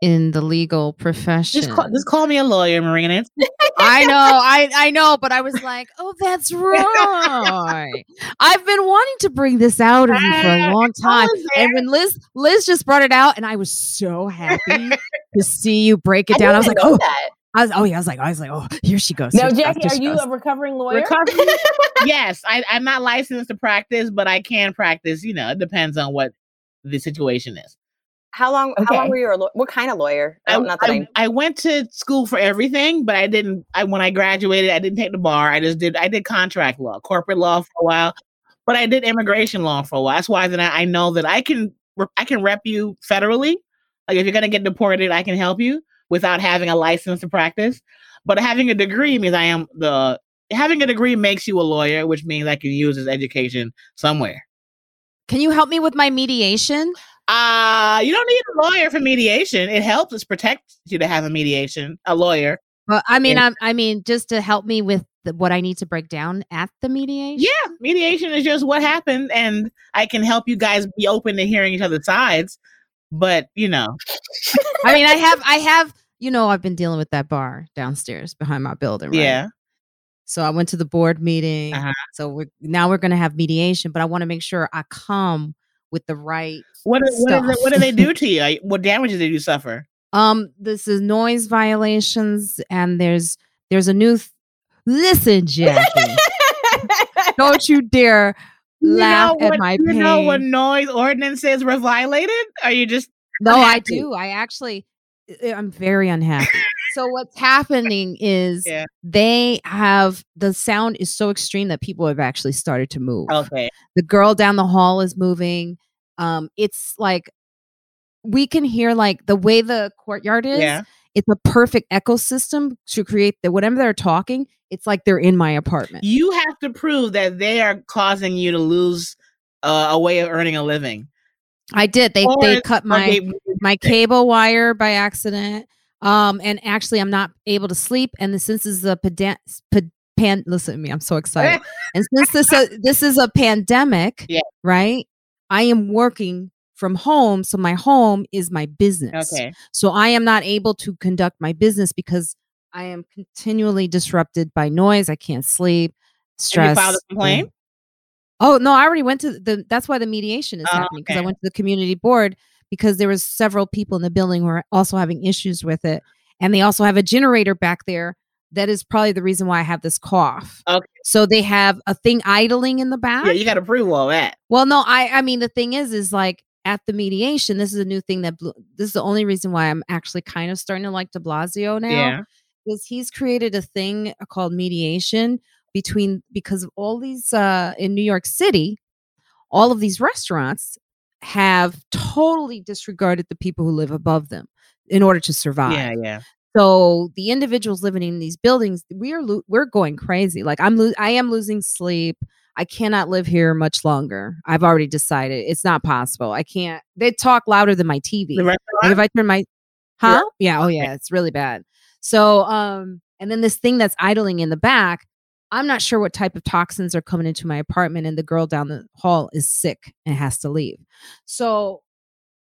in the legal profession. Just call, just call me a lawyer, Marina. *laughs* I know, I I know, but I was like, oh, that's right. I've been wanting to bring this out of you for a ah, long time. And when Liz Liz just brought it out, and I was so happy to see you break it down. I was like, oh, that. I was, oh yeah, I was like, I was like, oh, here she goes. Now, here she goes, Jackie, are you goes. a recovering lawyer? Recovery? *laughs* *laughs* yes, I, I'm not licensed to practice, but I can practice. You know, it depends on what the situation is. How long? How long were you? A law- what kind of lawyer? I, Oh, not that I, I, I went to school for everything, but I didn't. I when I graduated, I didn't take the bar. I just did. I did contract law, corporate law for a while, but I did immigration law for a while. That's why then I, I know that I can. I can rep you federally. Like if you're gonna get deported, I can help you without having a license to practice. But having a degree means I am the. Having a degree makes you a lawyer, which means I can use this education somewhere. Can you help me with my mediation? Uh, you don't need a lawyer for mediation. It helps us protect you to have a mediation, a lawyer. Well, I mean, Yeah. I, I mean, just to help me with the, what I need to break down at the mediation. Yeah, mediation is just what happened, and I can help you guys be open to hearing each other's sides. But you know, *laughs* I mean, I have, I have, you know, I've been dealing with that bar downstairs behind my building. Right? yeah, So I went to the board meeting. Uh-huh. So we're now we're going to have mediation, but I want to make sure I come with the right. what do- what, is it, what do they do to you? What damages did you suffer? Um, this is noise violations, and there's there's a new. Th- Listen, Jackie, don't you dare *laughs* You laugh know at what- my You pain. know what noise ordinances were violated? Are you just No, I do. I actually, I'm very unhappy. So what's happening is Yeah. they have the sound is so extreme that people have actually started to move. okay? The girl down the hall is moving. Um, it's like we can hear like the way the courtyard is. Yeah. It's a perfect ecosystem to create that whatever they're talking, it's like they're in my apartment. You have to prove that they are causing you to lose uh, a way of earning a living. I did. They Or they cut my my *laughs* cable wire by accident. Um, and actually, I'm not able to sleep. And since this is a pedan- ped- pan, listen to me, I'm so excited. *laughs* and since this uh, this is a pandemic, Yeah. right? I am working from home, so my home is my business. Okay. So I am not able to conduct my business because I am continually disrupted by noise. I can't sleep, stress. you filed a complaint? and- Oh no, I already went to the. That's why the mediation is Oh, happening because I went to the community board because there was several people in the building who are also having issues with it, and they also have a generator back there. That is probably the reason why I have this cough. Okay. So they have a thing idling in the back. Yeah, you got to prove all that. Well, no, I I mean the thing is is like at the mediation, this is a new thing that Bl- this is the only reason why I'm actually kind of starting to like De Blasio now Yeah. is he's created a thing called mediation between because of all these uh in New York City, all of these restaurants have totally disregarded the people who live above them in order to survive. Yeah, yeah. So the individuals living in these buildings, we are lo- we're going crazy. Like I'm lo- I am losing sleep. I cannot live here much longer. I've already decided it's not possible. I can't. They talk louder than my TV. Like if I turn my huh? Yeah, oh yeah, it's really bad. So um and then this thing that's idling in the back, I'm not sure what type of toxins are coming into my apartment and the girl down the hall is sick and has to leave. So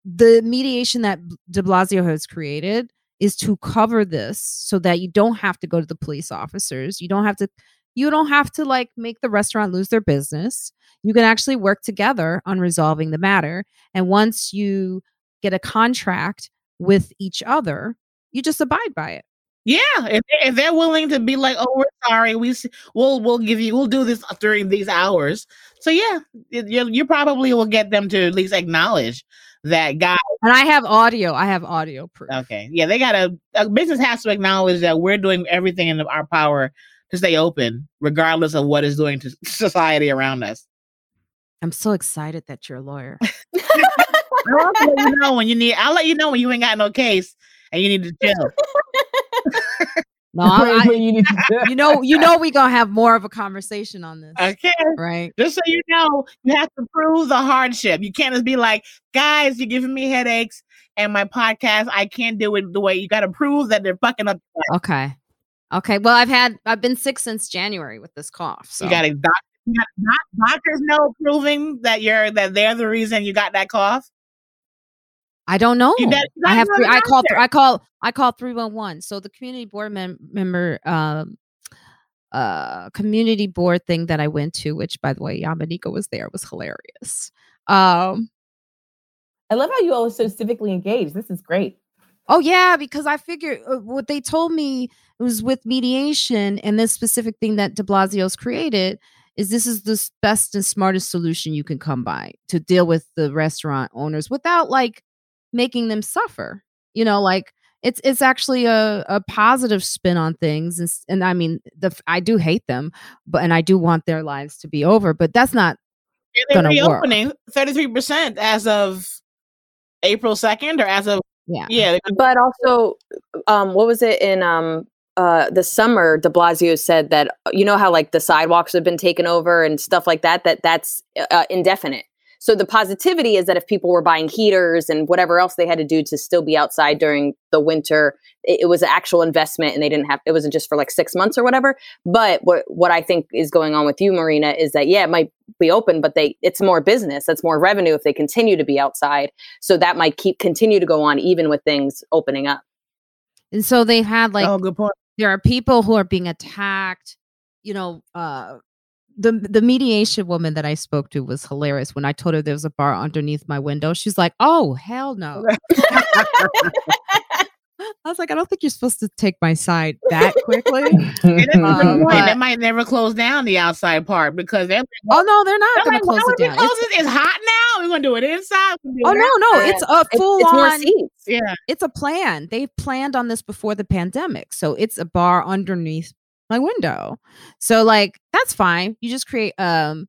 the mediation that De Blasio has created is to cover this so that you don't have to go to the police officers. You don't have to you don't have to like make the restaurant lose their business. You can actually work together on resolving the matter. And once you get a contract with each other, you just abide by it. Yeah, if, if they're willing to be like, "Oh, we're sorry, we we'll we'll give you we'll do this during these hours," so yeah, you you probably will get them to at least acknowledge that guy. And I have audio. I have audio proof. Okay, yeah, they gotta a business has to acknowledge that we're doing everything in our power to stay open, regardless of what is doing to *laughs* society around us. I'm so excited that you're a lawyer. *laughs* I'll let you know when you need. I'll let you know when you ain't got no case and you need to chill. *laughs* No, I, When you need to- you know, you know, we gonna have more of a conversation on this, Okay. right? Just so you know, you have to prove the hardship. You can't just be like, guys, you're giving me headaches and my podcast, I can't do it the way you got to prove that they're fucking up. Okay, okay. Well, I've had I've been sick since January with this cough. So You got to doc- you got doc- doctors know proving that you're that they're the reason you got that cough. I don't know. You better- you I have three, I out call. I call I call three one one. So the community board mem- member um uh community board thing that I went to, which by the way, Yamanika was there, was hilarious. Um I love how you all are so civically engaged. This is great. Oh yeah, because I figured uh, what they told me was with mediation and this specific thing that De Blasio's created is this is the best and smartest solution you can come by to deal with the restaurant owners without like making them suffer. You know, like it's it's actually a, a positive spin on things and, and I mean the i do hate them, but and I do want their lives to be over, but that's not And they're gonna work. reopening 33% as of April 2nd or as of yeah. yeah, But also, um, what was it in um, uh, the summer? De Blasio said that uh, you know how like the sidewalks have been taken over and stuff like that. That that's uh, indefinite. So the positivity is that if people were buying heaters and whatever else they had to do to still be outside during the winter, it, it was an actual investment, and they didn't have. It wasn't just for like six months or whatever. But what what I think is going on with you, Marina, is that yeah, it might be open, but they it's more business. That's more revenue if they continue to be outside. So that might keep continue to go on even with things opening up. And so they've had like oh, good point. there are people who are being attacked you know uh the the mediation woman that I spoke to was hilarious when I told her there was a bar underneath my window. She's like, "Oh, hell no." *laughs* I was like, "I don't think you're supposed to take my side that quickly." And that's Um, point. They might never close down the outside part because they're like, oh no, they're not going like, to close it down. close It's. It's hot now. We're gonna do it inside. We're oh it no, no, it's a full it's more on. seats. Yeah. It's a plan. They planned on this before the pandemic, so it's a bar underneath my window. So like that's fine. You just create um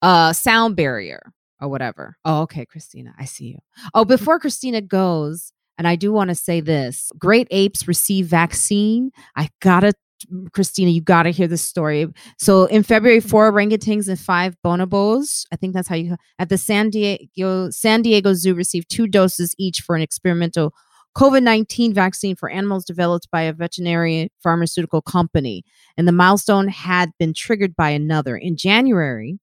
a sound barrier or whatever. Oh, okay, Christina, I see you. Oh, mm-hmm. before Christina goes, and I do want to say this: Great apes receive vaccine. I gotta, mm, Christina, you gotta hear this story. So in February, mm-hmm. four orangutans and five bonobos, I think that's how you at the San Diego San Diego Zoo received two doses each for an experimental COVID 19 vaccine for animals developed by a veterinary pharmaceutical company. And the milestone had been triggered by another. In January,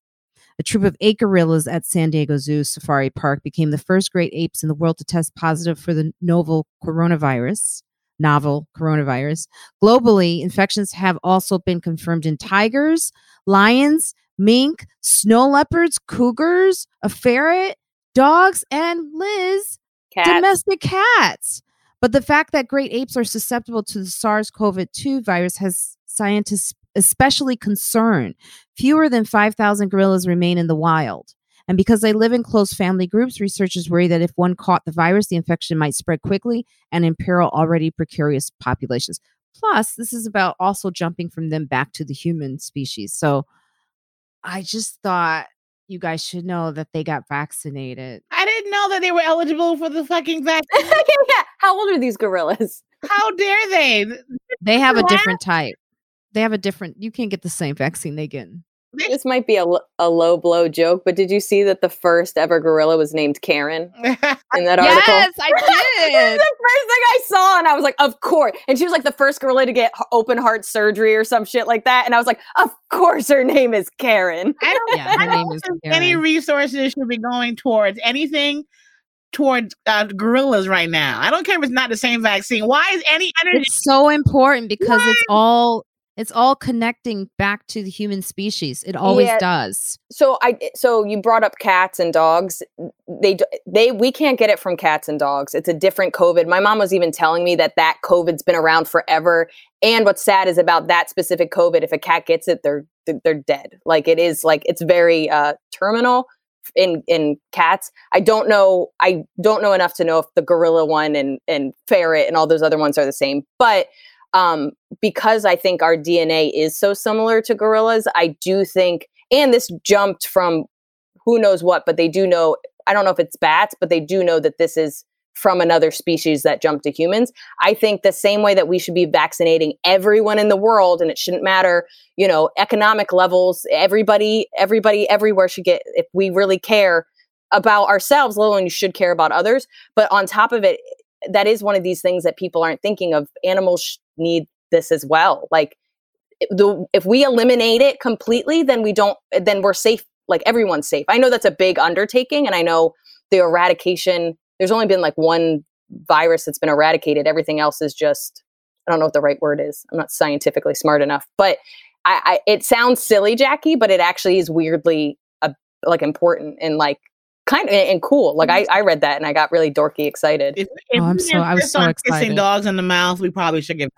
a troop of eight gorillas at San Diego Zoo Safari Park became the first great apes in the world to test positive for the novel coronavirus. Novel coronavirus. Globally, infections have also been confirmed in tigers, lions, mink, snow leopards, cougars, a ferret, dogs, and Liz, Cats. domestic cats. But the fact that great apes are susceptible to the SARS CoV 2 virus has scientists especially concerned. Fewer than 5,000 gorillas remain in the wild. And because they live in close family groups, researchers worry that if one caught the virus, the infection might spread quickly and imperil already precarious populations. Plus, this is about also jumping from them back to the human species. So I just thought you guys should know that they got vaccinated. I didn't know that they were eligible for the fucking vaccine. *laughs* yeah. How old are these gorillas? How dare they? They have a different type. They have a different. You can't get the same vaccine they get. This might be a, a low blow joke, but did you see that the first ever gorilla was named Karen *laughs* in that article? Yes, I *laughs* did. the first thing I saw, and I was like, "Of course!" And she was like the first gorilla to get open heart surgery or some shit like that, and I was like, "Of course, her name is Karen." I don't, *laughs* Yeah, her I name is think any Karen. resources should be going towards anything towards uh, gorillas right now. I don't care if it's not the same vaccine. Why is any energy? It's so important because it's all it's all connecting back to the human species. It always Yeah. does. So I, so you brought up cats and dogs. They, they, we can't get it from cats and dogs. It's a different COVID. My mom was even telling me that that COVID's been around forever. And what's sad is about that specific COVID. If a cat gets it, they're they're dead. Like it is like it's very uh, terminal in in cats. I don't know. I don't know enough to know if the gorilla one and and ferret and all those other ones are the same. But um, because I think our DNA is so similar to gorillas, I do think, and this jumped from who knows what, but they do know. I don't know if it's bats, but they do know that this is from another species that jumped to humans. I think the same way that we should be vaccinating everyone in the world, and it shouldn't matter, you know, economic levels. Everybody, everybody, everywhere should get. If we really care about ourselves, let alone you should care about others. But on top of it, that is one of these things that people aren't thinking of. Animals sh- need this as well. Like the if we eliminate it completely, then we don't. Then we're safe. Like everyone's safe. I know that's a big undertaking, and I know the eradication there's only been like one virus that's been eradicated. Everything else is just I don't know what the right word is. I'm not scientifically smart enough, but I, I it sounds silly, Jackie, but it actually is weirdly uh, like important and like kind of and cool. Like I, I read that and I got really dorky excited. If, if Oh, I'm so- I was so excited. Kissing dogs in the mouth, we probably should give.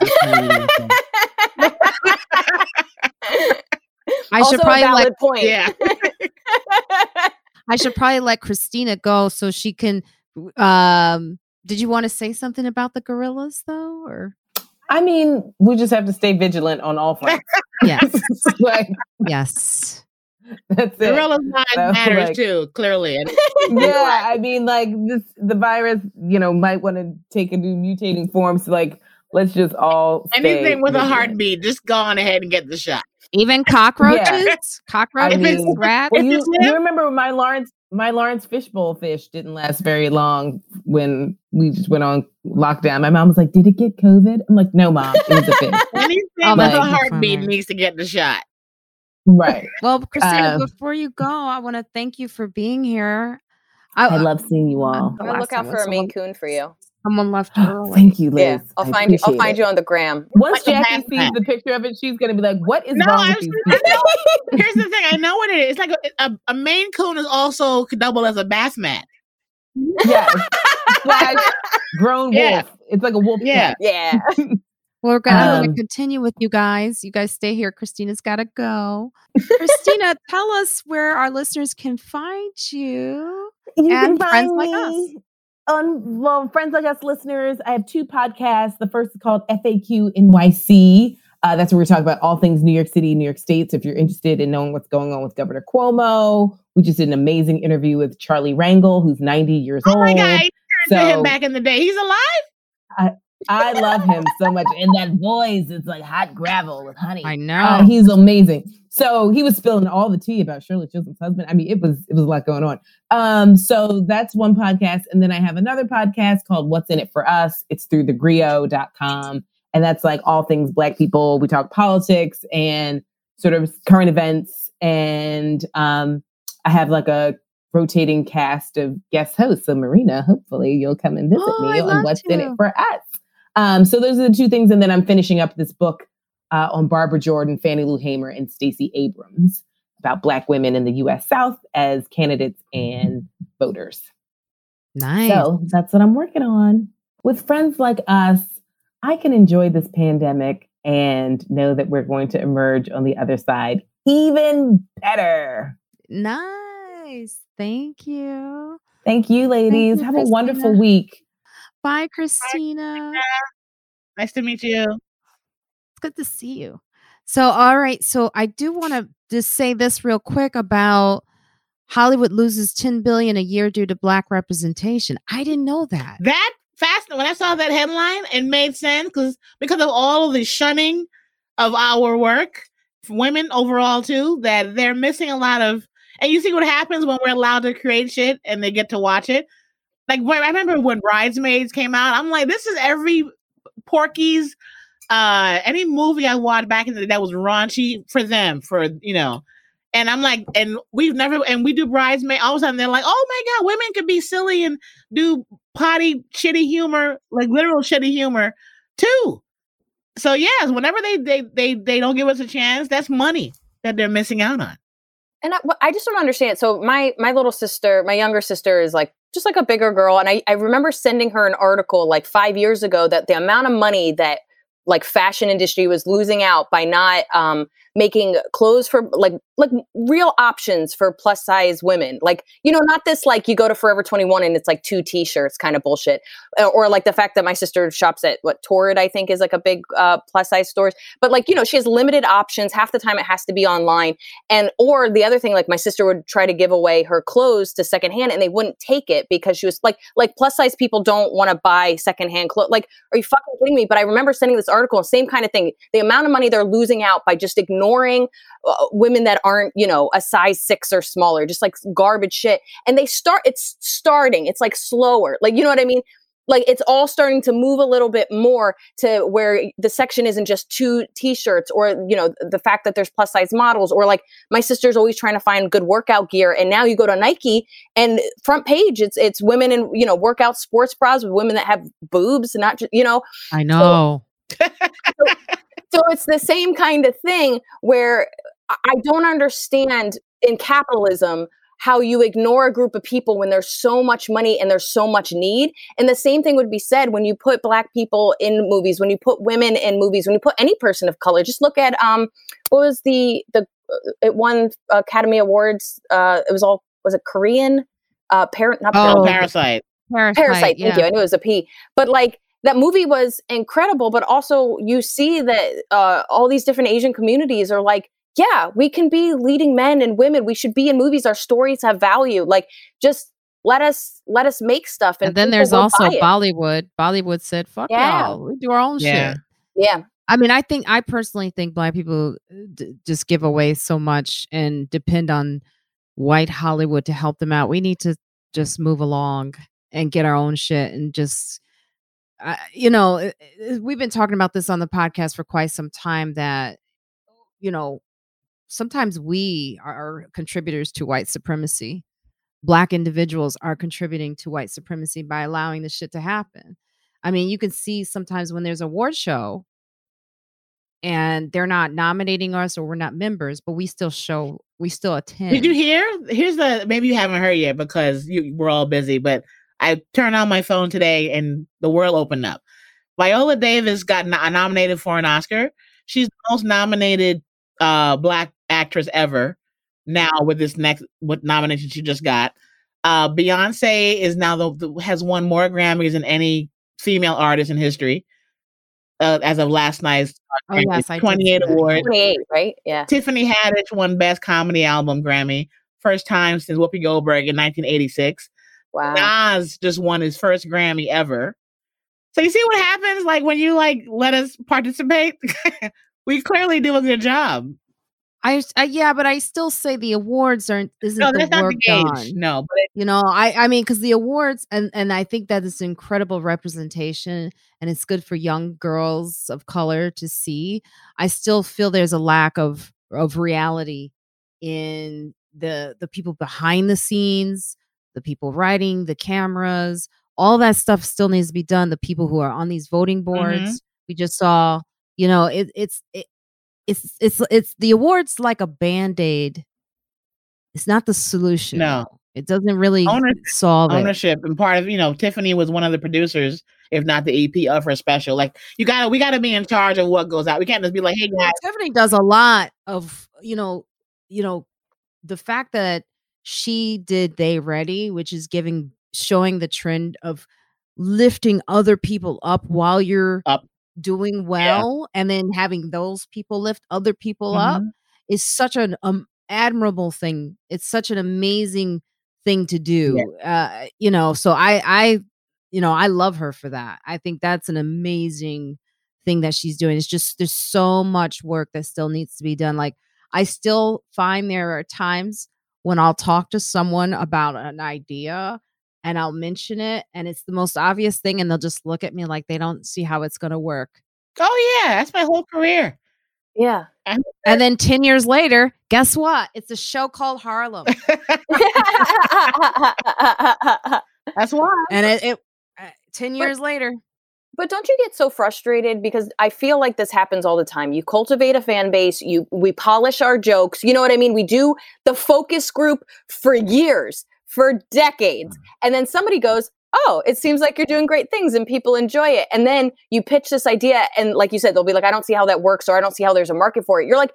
I also should probably a valid let point. yeah. *laughs* I should probably let Christina go so she can. Um, did you want to say something about the gorillas though, or I mean, we just have to stay vigilant on all fronts. yes, *laughs* like yes. *laughs* that's it. Gorilla's mind So, matters like- too, clearly. And *laughs* *laughs* yeah, I mean, like this, the virus, you know, might want to take a new mutating form. So, like, let's just all anything with a heartbeat, just go on ahead and get the shot. Even cockroaches, cockroaches, I mean, rats. Well, you, If it's you remember my Lawrence, my Lawrence fishbowl fish didn't last very long when we just went on lockdown. My mom was like, "Did it get COVID?" I'm like, "No, mom, it was a fish." Anything Oh, with my a heartbeat needs to get the shot. Right. Well, Christina, Um, before you go, I want to thank you for being here. I, I love seeing you all. I'm gonna look out for a Maine Coon for you. Someone left early. Thank you, Liz. Yeah, I'll I find you. I'll find it. you on the gram. Once Jackie sees backpack. the picture of it, she's gonna be like, "What is No, wrong with was- these I people?" Here's the thing: I know what it is. It's like a, a, a Maine Coon is also could double as a bath mat. yes. Slash grown *laughs* Yeah. wolf. It's like a wolf. Yeah. pack. Yeah. *laughs* Well, we're gonna, Um, continue with you guys. You guys stay here. Christina's got to go. *laughs* Christina, tell us where our listeners can find you. You And can friends find like me On well, friends like us listeners, I have two podcasts. The first is called FAQ NYC. Uh, that's where we talk about all things New York City, New York State. So if you're interested in knowing what's going on with Governor Cuomo, we just did an amazing interview with Charlie Rangel, who's 90 years Oh old. Oh my god, I turned to him back in the day. He's alive. I love him so much. And that voice, it's like hot gravel with honey. I know. Uh, he's amazing. So he was spilling all the tea about Shirley Chisholm's husband. I mean, it was it was a lot going on. Um, so that's one podcast, and then I have another podcast called What's in It for Us. It's through thegrio.com, and that's like all things Black people. We talk politics and sort of current events, and um, I have like a rotating cast of guest hosts. So Marina, hopefully you'll come and visit Oh, me on What's in. It for Us. Um, so those are the two things, and then I'm finishing up this book uh, on Barbara Jordan, Fannie Lou Hamer, and Stacey Abrams about Black women in the U.S. South as candidates and voters. nice. So that's what I'm working on. With friends like us, I can enjoy this pandemic and know that we're going to emerge on the other side even better. nice. Thank you. Thank you, ladies. you, Have a wonderful week. Bye, Christina. Nice to meet you. It's good to see you. So, all right. So, I do want to just say this real quick about Hollywood loses 10 billion a year due to black representation. I didn't know that. That fast when I saw that headline, it made sense because because of all of the shunning of our work, women overall too, that they're missing a lot of. And you see what happens when we're allowed to create shit and they get to watch it. Like when, I remember when Bridesmaids came out, I'm like, this is every Porky's, uh, any movie I watched back in the day that was raunchy for them, for you know. And I'm like, and we've never, and we do bridesmaid. All of a sudden, they're like, "Oh my god, women can be silly and do potty shitty humor, like literal shitty humor, too." So yes, whenever they they they they don't give us a chance, that's money that they're missing out on. and I, I just don't understand. So my my little sister, my younger sister, is like just like a bigger girl, and I I remember sending her an article like five years ago that the amount of money that like fashion industry was losing out by not um making clothes for like like real options for plus size women. Like you know not this like you go to forever 21 and it's like two t-shirts kind of bullshit Uh, or like the fact that my sister shops at what torrid i think is like a big uh plus size stores. But like you know she has limited options. Half the time it has to be online. And or the other thing like my sister would try to give away her clothes to secondhand and they wouldn't take it because she was like like plus size people don't want to buy secondhand clothes like are you fucking kidding me? But i remember sending this article same kind of thing. The amount of money they're losing out by just ignoring uh, women that aren't you know a size six or smaller just like garbage shit. And they start it's starting it's like slower. Like you know what i mean? Like it's all starting to move a little bit more to where the section isn't just two t-shirts or you know the fact that there's plus size models or like my sister's always trying to find good workout gear and now you go to Nike and front page it's it's women in you know workout sports bras with women that have boobs not just you know? I know. so, *laughs* so, so it's the same kind of thing where I don't understand in capitalism how you ignore a group of people when there's so much money and there's so much need. And the same thing would be said when you put black people in movies, when you put women in movies, when you put any person of color. Just look at um, what was the the uh, it won Academy Awards. Uh, it was all was it Korean? Uh, parent not oh, Parasite. Parasite. Parasite. yeah. Thank you. I knew it was a P. But like that movie was incredible. But also you see that uh, all these different Asian communities are like yeah, we can be leading men and women. We should be in movies. Our stories have value. Like just let us let us make stuff. And, And then there's also. Bollywood. Bollywood said, "Fuck Yeah. y'all, we do our own Yeah. shit." Yeah, I mean, I think I personally think black people uh, d- just give away so much and depend on white Hollywood to help them out. We need to just move along and get our own shit and just uh, you know, uh, uh, we've been talking about this on the podcast for quite some time that you know, sometimes we are contributors to white supremacy. Black individuals are contributing to white supremacy by allowing this shit to happen. I mean, you can see sometimes when there's a award show and they're not nominating us or we're not members, but we still show, we still attend. Did you hear? Here's the maybe you haven't heard yet because you we're all busy, but I turned on my phone today and the world opened up. Viola Davis got no- nominated for an Oscar. She's the most nominated uh black actress ever now with this next what nomination she just got. Uh Beyonce is now the, the has won more Grammys than any female artist in history. Uh, as of last night's Oh, yes, I did see 28 awards. 28, right? Yeah. Tiffany Haddish won Best Comedy Album Grammy, first time since Whoopi Goldberg in 1986. Wow. Nas just won his first Grammy ever. So you see what happens, like when you like let us participate. *laughs* we clearly do a good job. I, I- yeah, but I still say the awards aren't this isn't No, the work done. No, but You know, I I mean, because the awards and and I think that is incredible representation and it's good for young girls of color to see. I still feel there's a lack of of reality in the the people behind the scenes, the people writing, the cameras, all that stuff still needs to be done. The people who are on these voting boards, we just saw, you know, it, it's it, it's it's it's the awards like a band-aid. It's not the solution. No. It doesn't really Ownership- solve it. ownership and part of you know Tiffany was one of the producers, if not the EP of her special. Like you gotta, we gotta be in charge of what goes out. We can't just be like, hey guys, Tiffany does a lot of, you know, you know, the fact that she did They Ready, which is giving showing the trend of lifting other people up while you're Up. Doing well and then having those people lift other people up Mhm. is such an um, admirable thing. It's such an amazing thing to do. Uh, you know, so I I you know, I love her for that. I think that's an amazing thing that she's doing. It's just there's so much work that still needs to be done. Like I still find there are times when I'll talk to someone about an idea and I'll mention it and it's the most obvious thing and they'll just look at me like they don't see how it's going to work. oh yeah, that's my whole career. Yeah. And then 10 years later, guess what? It's a show called Harlem. *laughs* That's why. and it, it uh, 10 years later, but don't you get so frustrated because I feel like this happens all the time. You cultivate a fan base, you we polish our jokes. You know what I mean? We do the focus group for years, for decades. Mm-hmm. And then somebody goes, "Oh, it seems like you're doing great things and people enjoy it." And then you pitch this idea and like you said, they'll be like, "I don't see how that works or I don't see how there's a market for it." You're like,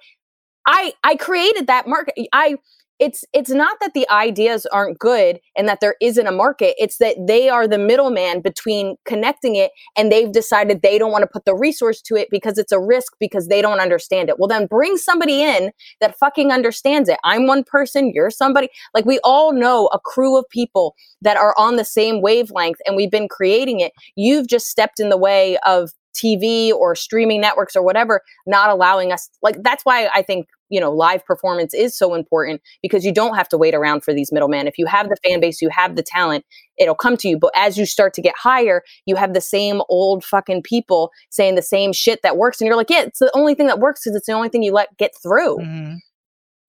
"I I created that market. I it's it's not that the ideas aren't good and that there isn't a market. It's that they are the middleman between connecting it and they've decided they don't want to put the resource to it because it's a risk because they don't understand it. Well, then bring somebody in that fucking understands it. I'm one person, you're somebody. Like we all know a crew of people that are on the same wavelength and we've been creating it. You've just stepped in the way of TV or streaming networks or whatever not allowing us like that's why I think you know live performance is so important because you don't have to wait around for these middlemen. If you have the fan base you have the talent it'll come to you. But as you start to get higher you have the same old fucking people saying the same shit that works and you're like yeah it's the only thing that works because it's the only thing you let get through. Mm-hmm.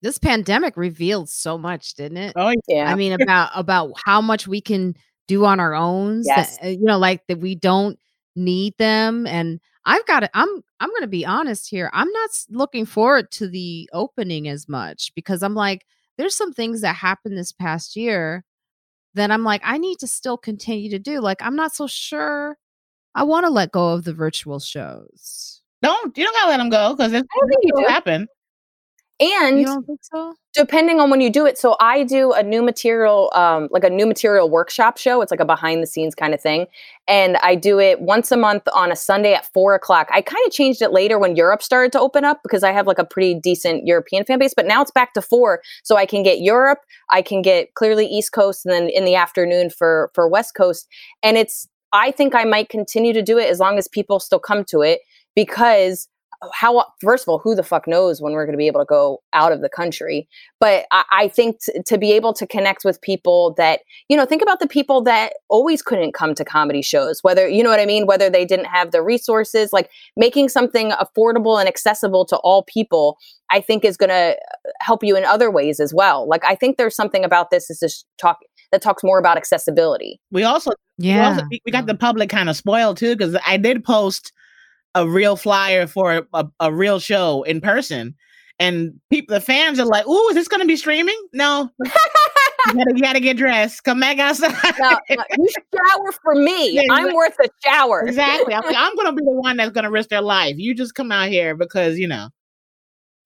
this pandemic revealed so much didn't it? Oh yeah. I mean about about how much we can do on our own yes. that, you know like that we don't need them and I've got it. I'm I'm going to be honest here. I'm not looking forward to the opening as much because I'm like there's some things that happened this past year that I'm like I need to still continue to do. Like I'm not so sure I want to let go of the virtual shows. Don't you don't gotta let them go because it will happen. And you don't think so? depending on when you do it. So I do a new material, um, like a new material workshop show. It's like a behind the scenes kind of thing. And I do it once a month on a Sunday at four o'clock. I kind of changed it later when Europe started to open up because I have like a pretty decent European fan base, but now it's back to four. So I can get Europe, I can get clearly East Coast, and then in the afternoon for for West Coast. And it's I think I might continue to do it as long as people still come to it because how first of all who the fuck knows when we're going to be able to go out of the country but i, I think t- to be able to connect with people that you know think about the people that always couldn't come to comedy shows whether you know what i mean? Whether they didn't have the resources like making something affordable and accessible to all people i think is going to uh, help you in other ways as well. Like i think there's something about this is just talk that talks more about accessibility. We also yeah we, also, we got the public kind of spoiled too because i did post a real flyer for a, a real show in person. And people, the fans are like, "Ooh, is this going to be streaming?" No, *laughs* you, gotta, you, gotta, get dressed. Come back outside. No, no, you shower for me. Yeah, *laughs* I'm worth a shower. Exactly. I'm, like, *laughs* I'm going to be the one that's going to risk their life. You just come out here because you know.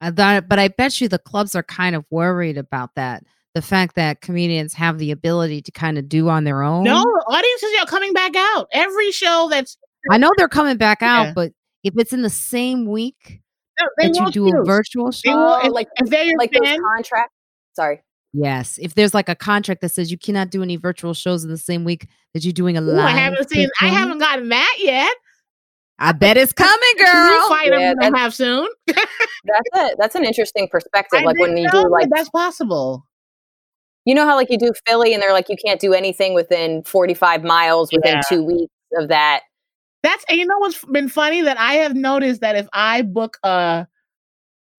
I thought, but I bet you the clubs are kind of worried about that. The fact that comedians have the ability to kind of do on their own. No, audiences are coming back out. Every show that's I know they're coming back out, yeah. but if it's in the same week no, that you do a virtual show, will, like if they're like fan, those contracts. Sorry. Yes, if there's like a contract that says you cannot do any virtual shows in the same week that you're doing a live. I haven't seen. I haven't gotten that yet. I bet it's coming, girl. fight yeah, them have soon. that's it. That's an interesting perspective. I like when you do like that's possible. You know how like you do Philly and they're like you can't do anything within 45 miles within yeah. two weeks of that. That's and you know what's been funny that I have noticed that if I book a uh,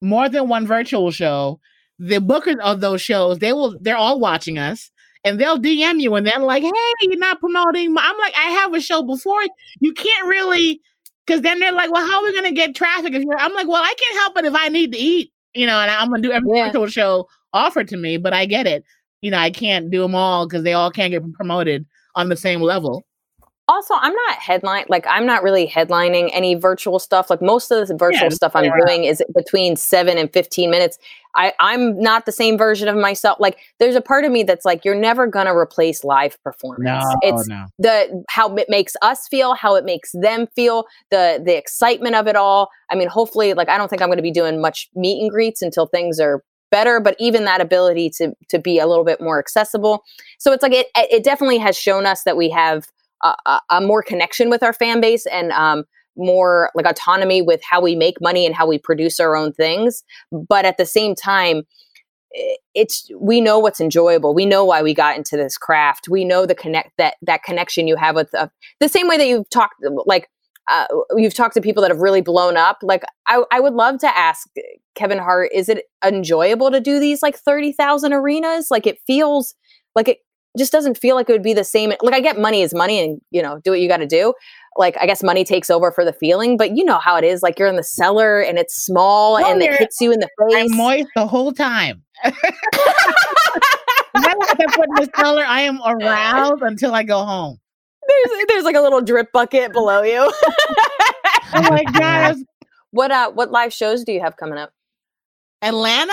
more than one virtual show, the bookers of those shows they will they're all watching us and they'll DM you and they're like, "Hey, you're not promoting." I'm like, "I have a show before." You can't really because then they're like, "Well, how are we gonna get traffic?" If you're, I'm like, "Well, I can't help it if I need to eat, you know." And I'm gonna do every yeah. virtual show offered to me, but I get it. You know, I can't do them all because they all can't get promoted on the same level also i'm not headline like i'm not really headlining any virtual stuff. Like most of the virtual yeah, stuff i'm yeah. doing is between 7 and 15 minutes. I i'm not the same version of myself. Like there's a part of me that's like you're never going to replace live performance. No, it's no. the how it makes us feel how it makes them feel the the excitement of it all. I mean hopefully like i don't think i'm going to be doing much meet and greets until things are better but even that ability to to be a little bit more accessible. So it's like it it definitely has shown us that we have a, a more connection with our fan base and um, more like autonomy with how we make money and how we produce our own things. But at the same time, it's we know what's enjoyable. We know why we got into this craft. We know the connect that that connection you have with uh, the same way that you've talked like uh, you've talked to people that have really blown up. Like I, I would love to ask Kevin Hart, is it enjoyable to do these like thirty thousand arenas? Like it feels like it just doesn't feel like it would be the same. Like I get money is money and you know, do what you got to do. Like I guess money takes over for the feeling, but you know how it is. Like you're in the cellar and it's small and it hits you in the face. I'm moist the whole time. *laughs* when I put in the cellar, I am aroused until I go home. There's there's like a little drip bucket below you. oh my *laughs* god! What uh what live shows do you have coming up? Atlanta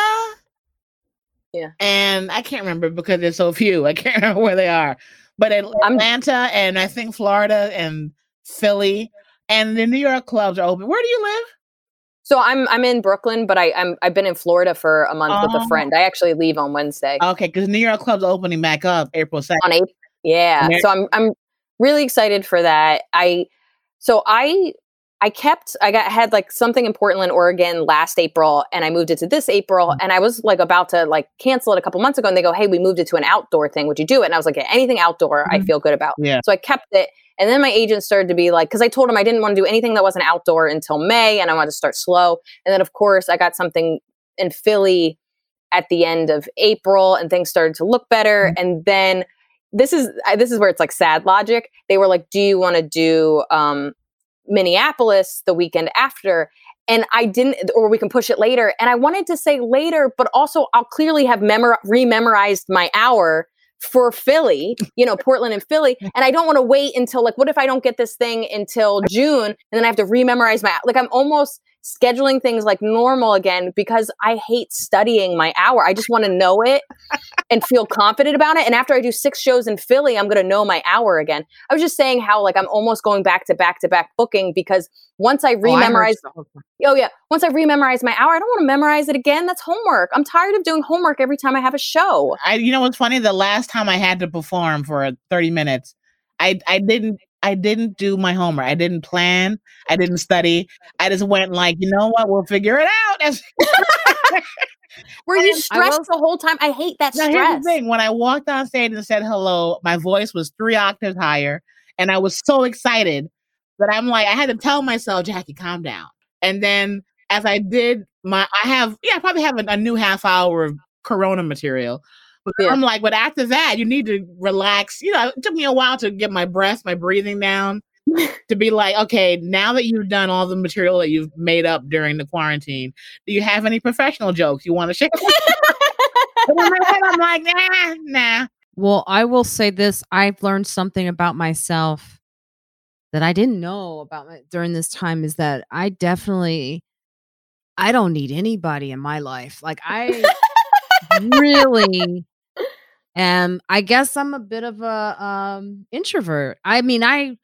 yeah. And I can't remember because there's so few. I can't *laughs* remember where they are. But Atlanta I'm, and I think Florida and Philly and the New York clubs are open. Where do you live? So I'm I'm in Brooklyn, but I I'm I've been in Florida for a month with a oh. friend. I actually leave on Wednesday. Okay, because New York club's opening back up April second. On April, yeah. So I'm I'm really excited for that. I so I I kept I got had like something in Portland, Oregon last April, and I moved it to this April. Mm. And I was like about to like cancel it a couple months ago, and they go, "Hey, we moved it to an outdoor thing. Would you do it?" And I was like, yeah, "Anything outdoor, I Mm-hmm. Mhm. feel good about." Yeah. So I kept it, and then my agent started to be like, because I told him I didn't want to do anything that wasn't outdoor until May, and I wanted to start slow. And then of course I got something in Philly at the end of April, and things started to look better. And then this is this is where it's like sad logic. They were like, "Do you want to do?" um Minneapolis the weekend after. And I didn't, or we can push it later. And I wanted to say later, but also I'll clearly have memor- rememorized my hour for Philly, you know, Portland and Philly. *laughs* And I don't want to wait until like, what if I don't get this thing until June and then I have to rememorize my, like, I'm almost scheduling things like normal again because I hate studying my hour. I just want to know it *laughs* and feel confident about it. And after I do six shows in Philly, I'm going to know my hour again. I was just saying how like I'm almost going back to back to back booking because once I Oh, I rememorize, whole time. oh yeah, once I rememorize my hour, I don't want to memorize it again. That's homework. I'm tired of doing homework every time I have a show. I you know what's funny? The last time I had to perform for 30 minutes, I I didn't I didn't do my homework. I didn't plan. I didn't study. I just went like, you know what? We'll figure it out. *laughs* Were you stressed the whole time? I hate that now here's the thing: when I walked on stage and said hello, my voice was three octaves higher, and I was so excited that I'm like, I had to tell myself, Jackie, calm down. And then as I did my, I have yeah, I probably have a, a new half hour of Corona material. Yeah. I'm like, but after that, you need to relax. You know, it took me a while to get my breath, my breathing down, *laughs* to be like, okay, now that you've done all the material that you've made up during the quarantine, do you have any professional jokes you want to share? *laughs* And in my head, I'm like, nah, nah. Well, I will say this I've learned something about myself that I didn't know about my, during this time is that I definitely I don't need anybody in my life. Like I *laughs* really am I guess I'm a bit of a um introvert. I mean, I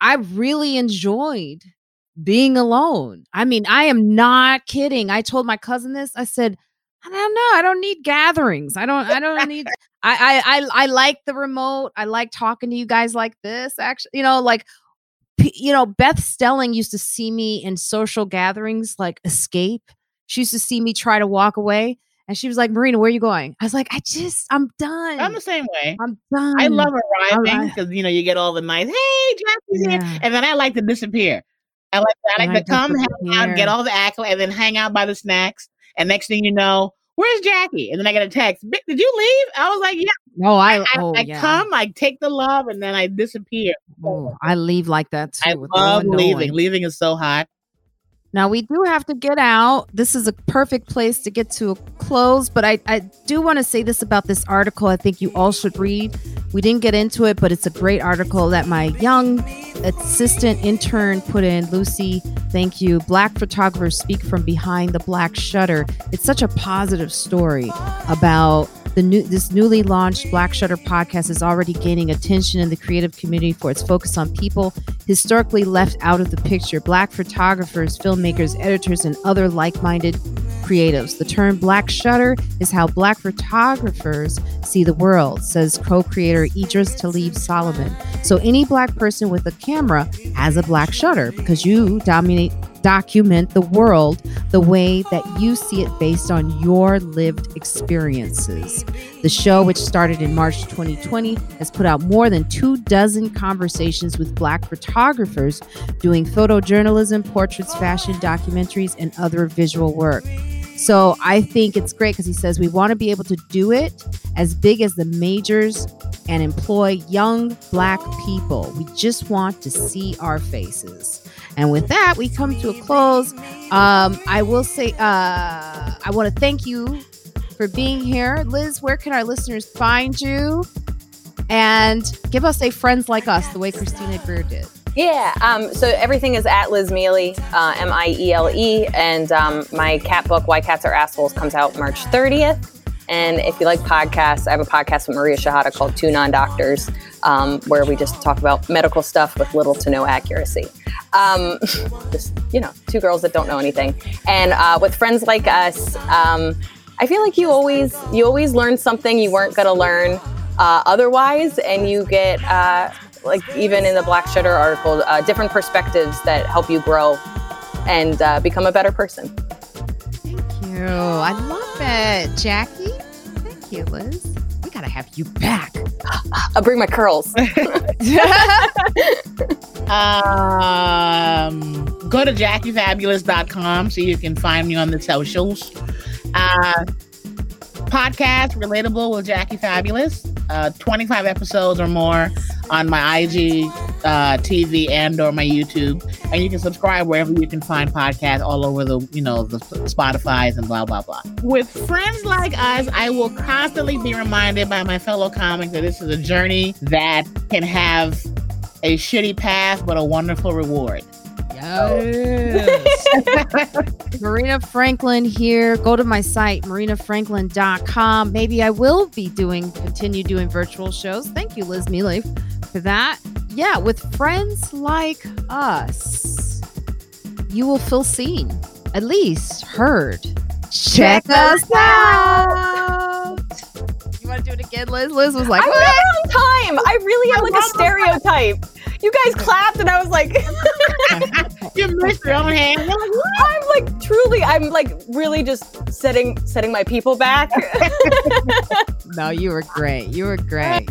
I really enjoyed being alone. I mean, I am not kidding. I told my cousin this. I said, I don't know. I don't need gatherings. I don't I don't need *laughs* I, I I I like the remote. I like talking to you guys like this. Actually, you know, like you know, Beth Stelling used to see me in social gatherings like escape. She used to see me try to walk away, and she was like, "Marina, where are you going?" I was like, "I just, I'm done. I'm the same way. I'm done." I love arriving because you know you get all the nice, hey, Jackie's here, and then I like to disappear. I like I like I to come, hang out, get all the accolades, and then hang out by the snacks. And next thing you know, where's Jackie? And then I get a text. Did you leave? I was like, yeah. No, I, I, oh I yeah. come, I take the love, and then I disappear. Oh, I leave like that too. I love leaving. knowing. Leaving is so hot. Now we do have to get out. This is a perfect place to get to a close, but I, I do want to say this about this article. I think you all should read. We didn't get into it, but it's a great article that my young assistant intern put in. Lucy, thank you. Black photographers speak from behind the black shutter. It's such a positive story about the new this newly launched Black Shutter podcast is already gaining attention in the creative community for its focus on people historically left out of the picture black photographers, filmmakers, editors, and other like minded creatives. The term black shutter is how black photographers see the world, says co creator Idris Talib Solomon. So, any black person with a camera has a black shutter because you dominate. Document the world the way that you see it based on your lived experiences. The show, which started in March 2020, has put out more than two dozen conversations with Black photographers doing photojournalism, portraits, fashion, documentaries, and other visual work. So I think it's great because he says we want to be able to do it as big as the majors and employ young Black people. We just want to see our faces. And with that, we come to a close. Um, I will say, uh, I want to thank you for being here. Liz, where can our listeners find you? And give us a friends like us, the way Christina Greer did. Yeah. Um, so everything is at Liz Miele, uh, M I E L E. And um, my cat book, Why Cats Are Assholes, comes out March 30th. And if you like podcasts, I have a podcast with Maria Shehata called Two Non Doctors, um, where we just talk about medical stuff with little to no accuracy. Um, *laughs* just, you know, two girls that don't know anything. And uh, with friends like us, um, I feel like you always you always learn something you weren't going to learn uh, otherwise, and you get uh, like even in the Black Shutter article, uh, different perspectives that help you grow and uh, become a better person. Thank you. I love it, Jackie. Thank you, Liz. We gotta have you back. I'll bring my curls. *laughs* Um, go to JackieFabulous.com so you can find me on the socials. Uh, podcast Relatable with Jackie Fabulous. Uh, 25 episodes or more on my IG, uh, TV, and or my YouTube. And you can subscribe wherever you can find podcasts all over the, you know, the Spotify's and blah, blah, blah. With friends like us, I will constantly be reminded by my fellow comics that this is a journey that can have a shitty path, but a wonderful reward. Yes. *laughs* Marina Franklin here. Go to my site, marinafranklin.com. Maybe I will be doing, continue doing virtual shows. Thank you, Liz Miele, for that. Yeah, with friends like us, you will feel seen, at least heard. Check, us out. You want to do it again, Liz? Liz was like, I'm what? time. I really am like a stereotype. You guys clapped, and I was like, *laughs* you missed your own hand. You're like, what? I'm like truly, I'm like really just setting setting my people back. *laughs* No, you were great. You were great.